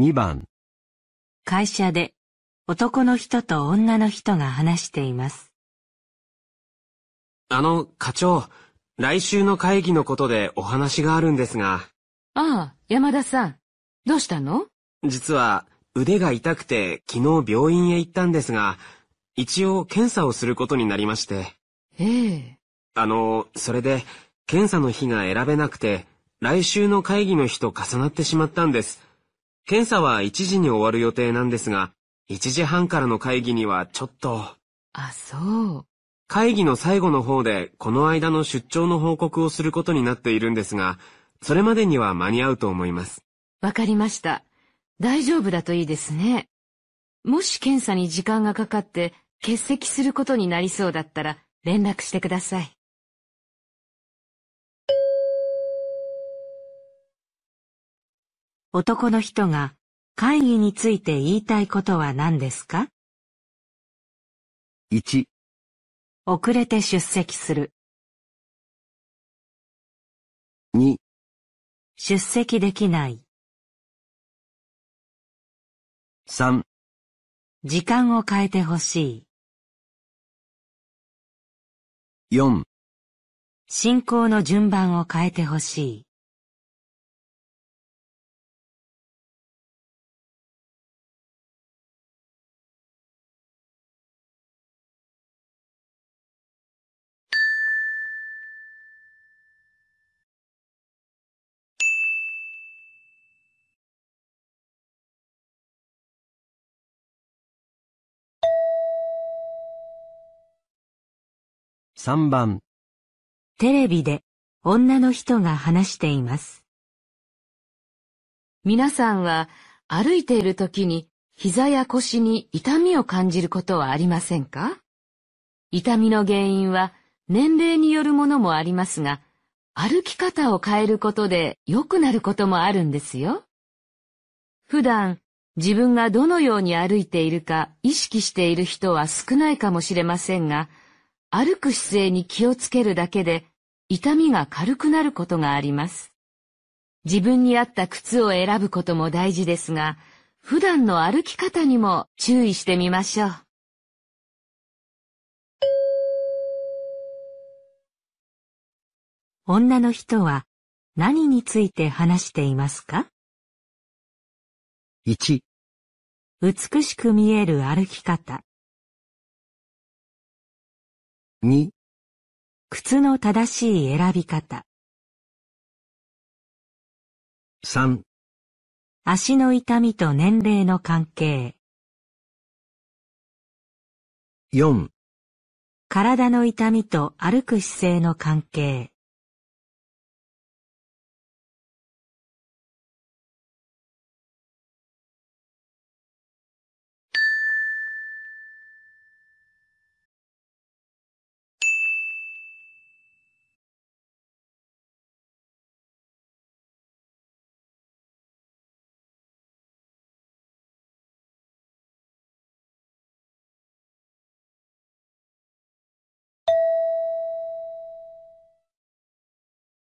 2番、会社で男の人と女の人が話しています。あの、課長、来週の会議のことでお話があるんですが、ああ、山田さん。どうしたの？実は腕が痛くて昨日病院へ行ったんですが、一応検査をすることになりまして。ええ。あの、それで、検査の日が選べなくて、来週の会議の日と重なってしまったんです。検査は1時に終わる予定なんですが、1時半からの会議にはちょっと、あ、そう。会議の最後の方でこの間の出張の報告をすることになっているんですが、それまでには間に合うと思います。わかりました。大丈夫だといいですね。もし検査に時間がかかって欠席することになりそうだったら連絡してください。男の人が会議について言いたいことは何ですか？1、遅れて出席する、2、出席できない、3、時間を変えてほしい、4、進行の順番を変えてほしい。3番、テレビで女の人が話しています。皆さんは歩いている時に膝や腰に痛みを感じることはありませんか？痛みの原因は年齢によるものもありますが、歩き方を変えることで良くなることもあるんですよ。普段自分がどのように歩いているか意識している人は少ないかもしれませんが、歩く姿勢に気をつけるだけで痛みが軽くなることがあります。自分に合った靴を選ぶことも大事ですが、普段の歩き方にも注意してみましょう。女の人は何について話していますか？1、美しく見える歩き方、2、靴の正しい選び方、3、足の痛みと年齢の関係、4体の痛みと歩く姿勢の関係。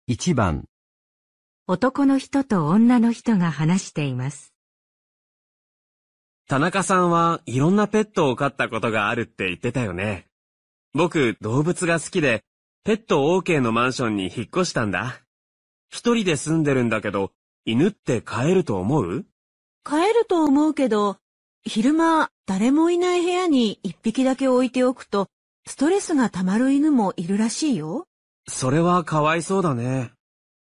1番、男の人と女の人が話しています。田中さんはいろんなペットを飼ったことがあるって言ってたよね。僕、動物が好きで、ペット OK のマンションに引っ越したんだ。一人で住んでるんだけど、犬って飼えると思う？飼えると思うけど、昼間誰もいない部屋に一匹だけ置いておくと、ストレスが溜まる犬もいるらしいよ。それはかわいそうだね。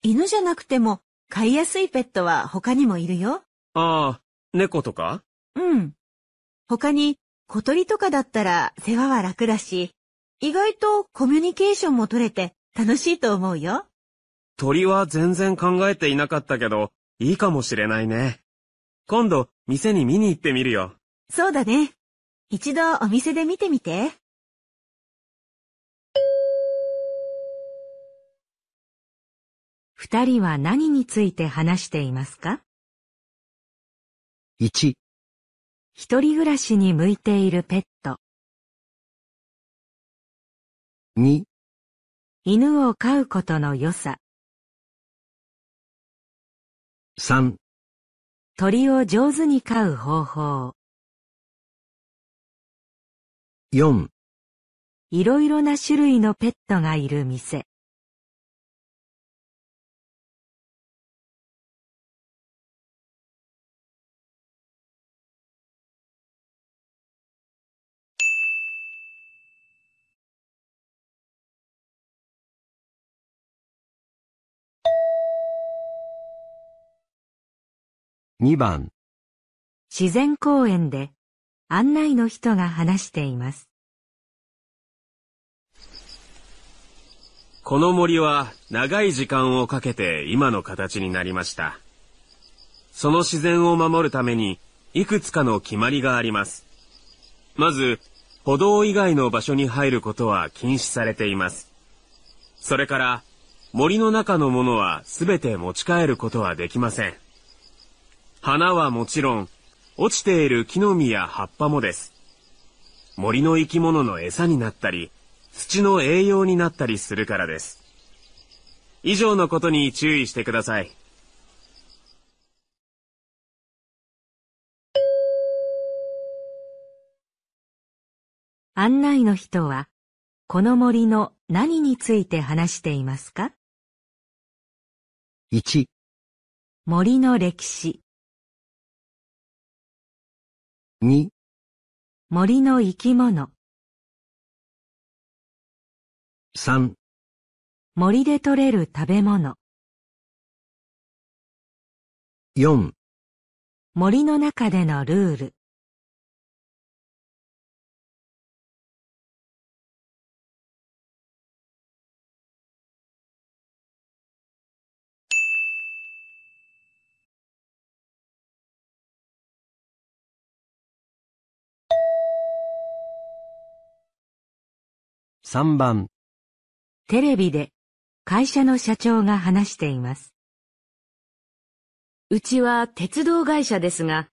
犬じゃなくても飼いやすいペットは他にもいるよ。ああ、猫とか？うん。他に小鳥とかだったら世話は楽だし、意外とコミュニケーションも取れて楽しいと思うよ。鳥は全然考えていなかったけど、いいかもしれないね。今度、店に見に行ってみるよ。そうだね。一度お店で見てみて。二人は何について話していますか？1、一人暮らしに向いているペット。2、犬を飼うことの良さ。3、鳥を上手に飼う方法。4、いろいろな種類のペットがいる店。2番、自然公園で案内の人が話しています。この森は長い時間をかけて今の形になりました。その自然を守るためにいくつかの決まりがあります。まず、歩道以外の場所に入ることは禁止されています。それから、森の中のものはすべて持ち帰ることはできません。花はもちろん、落ちている木の実や葉っぱもです。森の生き物の餌になったり、土の栄養になったりするからです。以上のことに注意してください。案内の人は、この森の何について話していますか？1、森の歴史、2、森の生き物、3、森で採れる食べ物、4、森の中でのルール。3番、テレビで会社の社長が話しています。うちは鉄道会社ですが、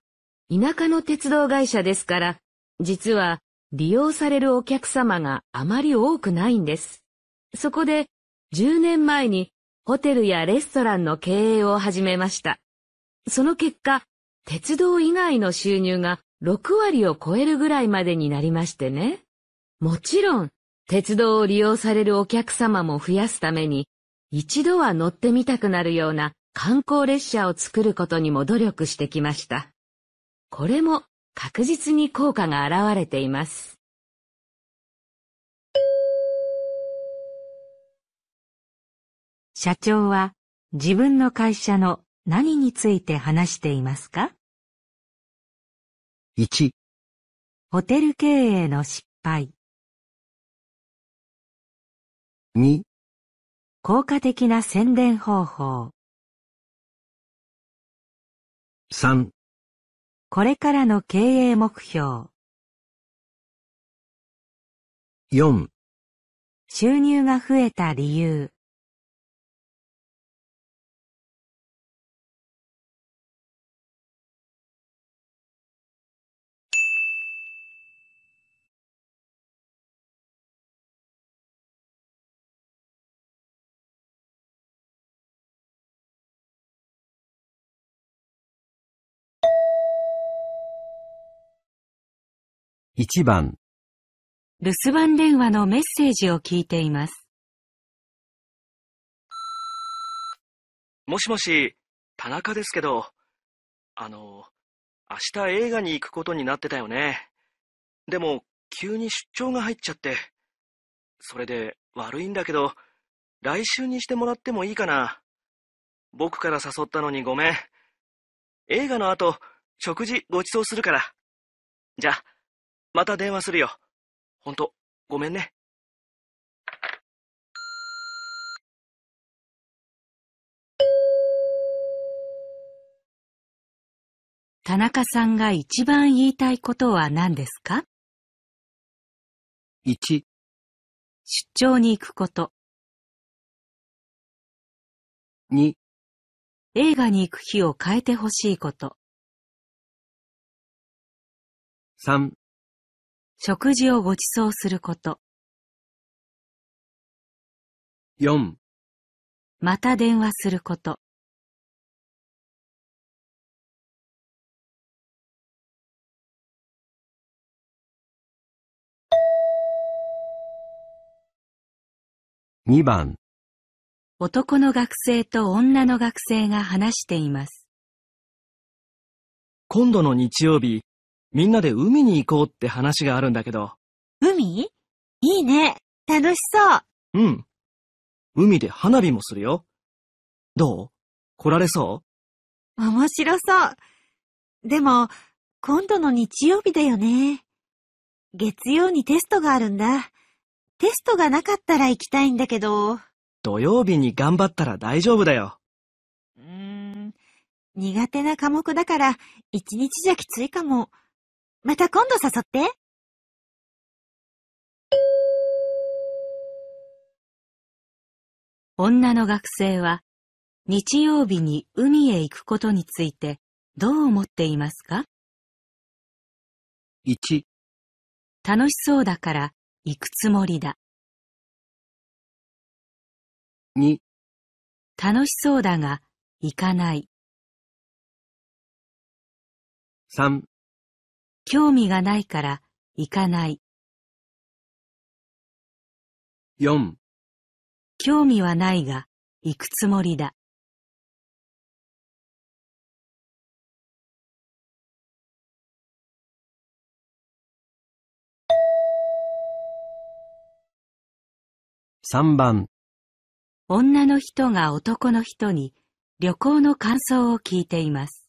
田舎の鉄道会社ですから、実は利用されるお客様があまり多くないんです。そこで10年前にホテルやレストランの経営を始めました。その結果、鉄道以外の収入が6割を超えるぐらいまでになりましてね。もちろん、鉄道を利用されるお客様も増やすために、一度は乗ってみたくなるような観光列車を作ることにも努力してきました。これも確実に効果が現れています。社長は自分の会社の何について話していますか？1、ホテル経営の失敗、2、効果的な宣伝方法、3、これからの経営目標、4収入が増えた理由、1番、留守番電話のメッセージを聞いています。もしもし、田中ですけど、あの、明日映画に行くことになってたよね。でも、急に出張が入っちゃって。それで、悪いんだけど、来週にしてもらってもいいかな。僕から誘ったのにごめん。映画の後、食事ご馳走するから。じゃあ、また電話するよ。ほんと、ごめんね。田中さんが一番言いたいことは何ですか？1、出張に行くこと、2、映画に行く日を変えてほしいこと、3、食事をご馳走すること、4、また電話すること、2番、男の学生と女の学生が話しています。今度の日曜日、みんなで海に行こうって話があるんだけど。海？いいね。楽しそう。うん。海で花火もするよ。どう？来られそ面白そう。でも、今度の日曜日だよね。月曜にテストがあるんだ。テストがなかったら行きたいんだけど。う土曜日に頑張ったら大丈夫だよ。ーん。苦手な科目だから、一日じゃきついかも。また今度誘って。女の学生は日曜日に海へ行くことについてどう思っていますか？1、楽しそうだから行くつもりだ。2、楽しそうだが行かない。3、興味がないから行かない。4、興味はないが行くつもりだ。3番、女の人が男の人に旅行の感想を聞いています。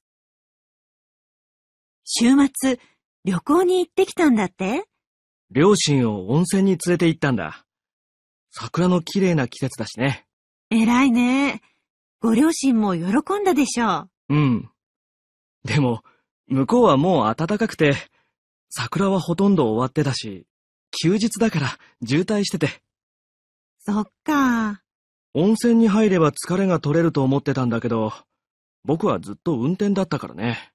週末、旅行に行ってきたんだって？両親を温泉に連れて行ったんだ。桜の綺麗な季節だしね。偉いね。ご両親も喜んだでしょう。うん。でも、向こうはもう暖かくて、桜はほとんど終わってたし、休日だから渋滞してて、そっか。温泉に入れば疲れが取れると思ってたんだけど、僕はずっと運転だったからね。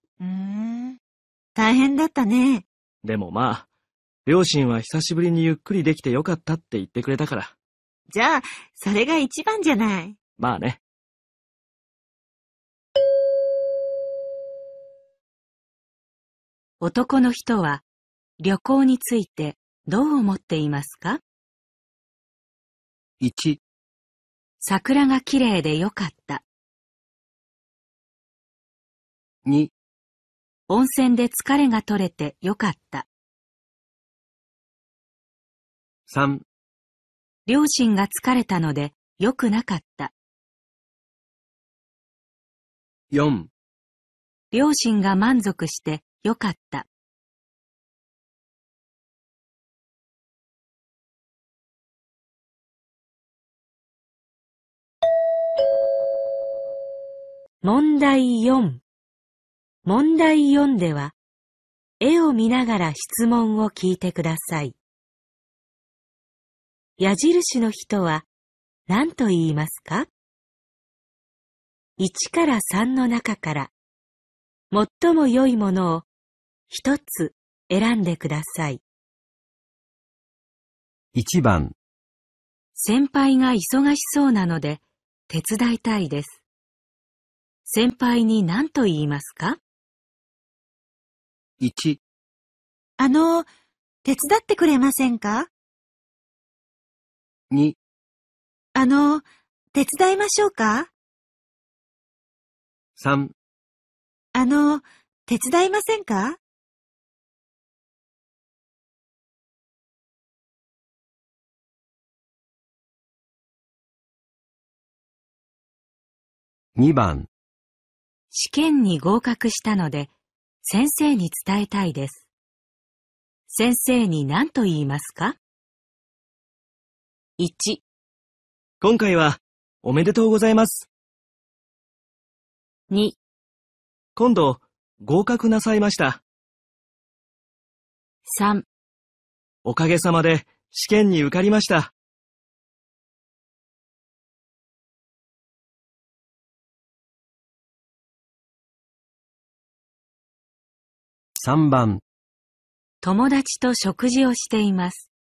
大変だったね。でもまあ、両親は久しぶりにゆっくりできてよかったって言ってくれたから、じゃあ、それが一番じゃない。まあね。男の人は旅行についてどう思っていますか？1、桜が綺麗でよかった。2、温泉で疲れが取れてよかった。3、両親が疲れたので良くなかった。4、両親が満足してよかった。問題4問題4では、絵を見ながら質問を聞いてください。矢印の人は何と言いますか ?1 から3の中から最も良いものを一つ選んでください。1番、先輩が忙しそうなので手伝いたいです。先輩に何と言いますか？1、あの、手伝ってくれませんか？2、あの、手伝いましょうか？3、あの、手伝いませんか？2番、試験に合格したので、先生に伝えたいです。先生に何と言いますか ?1、今回は、おめでとうございます。2、今度、合格なさいました。3、おかげさまで、試験に受かりました。3番、友達と食事をしています。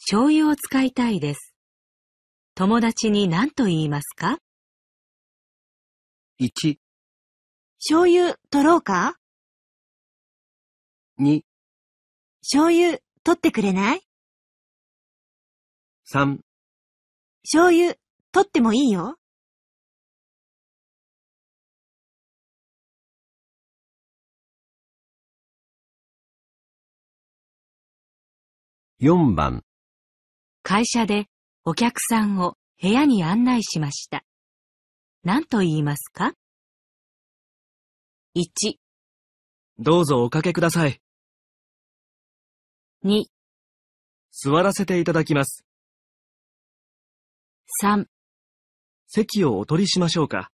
醤油を使いたいです。友達に何と言いますか？1、醤油取ろうか？2、醤油取ってくれない？3、醤油取ってもいいよ。4番、会社でお客さんを部屋に案内しました。何と言いますか ?1、どうぞおかけください。2、座らせていただきます。3、席をお取りしましょうか。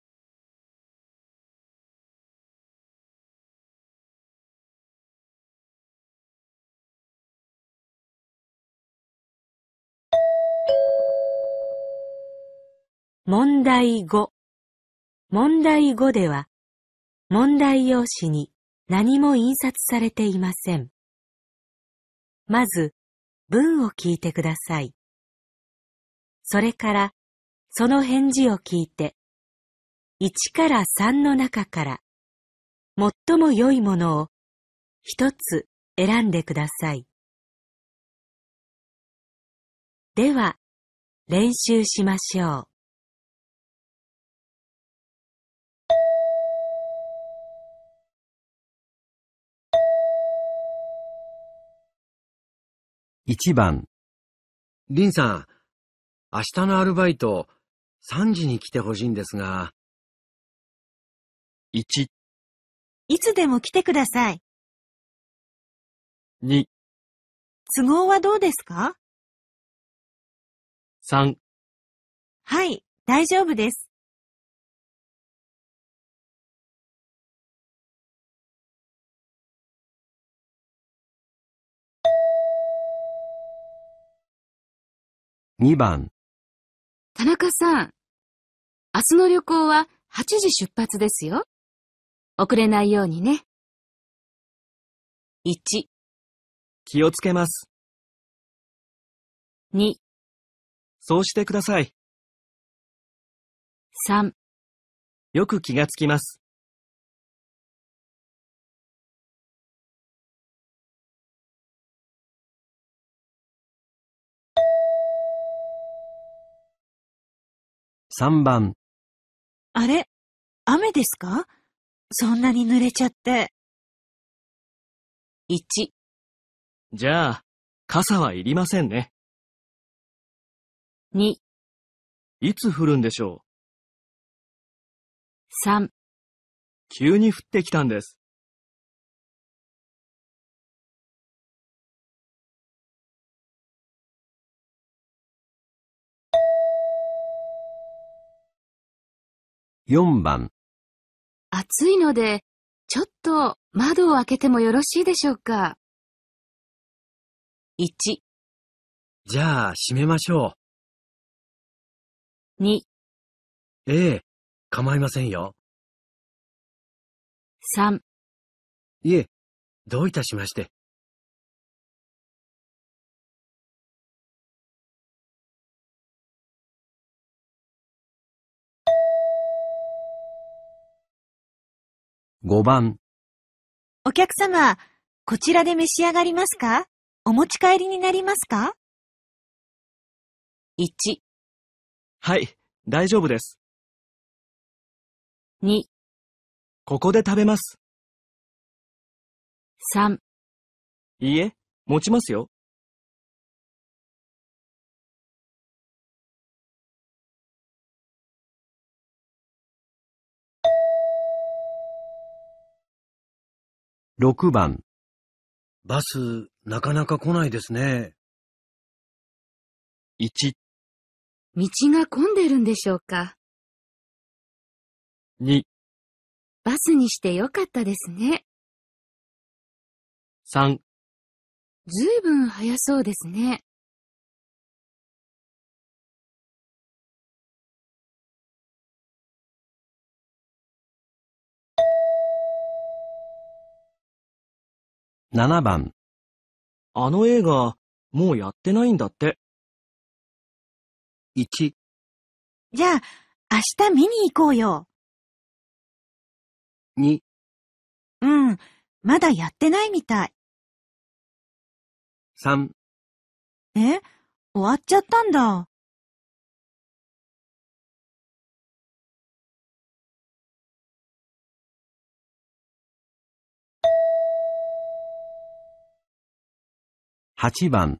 問題5。問題5では、問題用紙に何も印刷されていません。まず、文を聞いてください。それから、その返事を聞いて、1から3の中から、最も良いものを一つ選んでください。では、練習しましょう。1番、リンさん、明日のアルバイト、3時に来てほしいんですが、1、いつでも来てください。2、都合はどうですか？3、はい、大丈夫です。2番、田中さん、明日の旅行は8時出発ですよ。遅れないようにね。1、気をつけます。2、そうしてください。3、よく気がつきます。3番、あれ？雨ですか？そんなに濡れちゃって。1、じゃあ、傘はいりませんね。2、いつ降るんでしょう？3、急に降ってきたんです。4番、暑いので、ちょっと窓を開けてもよろしいでしょうか？1、じゃあ閉めましょ2、う。ええ、構いませんよ。3、いえ、どういたしまして。5番、お客様、こちらで召し上がりますか？お持ち帰りになりますか ?1、はい、大丈夫です。2、ここで食べます。3いいえ、持ちますよ。6番、バス、なかなか来ないですね。1、道が混んでるんでしょうか？2、バスにしてよかったですね。3、ずいぶん早そうですね。7番、あの映画、もうやってないんだって。1、じゃあ、明日見に行こうよ。2、うん、まだやってないみたい。3、え？終わっちゃったんだ。8番、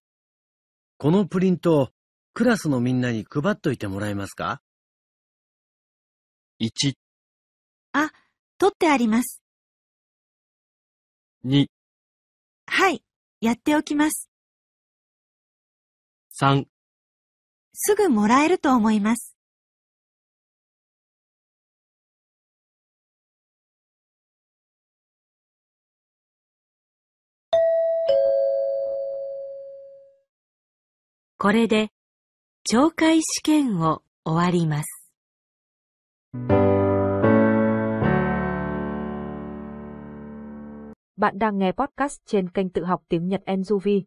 このプリント、クラスのみんなに配っといてもらえますか？1、取ってあります。2、はい、やっておきます。3、すぐもらえると思います。これで、懲戒試験を終わります。Bạn đang nghe podcast trên kênh tự học tiếng Nhật Enzuvi.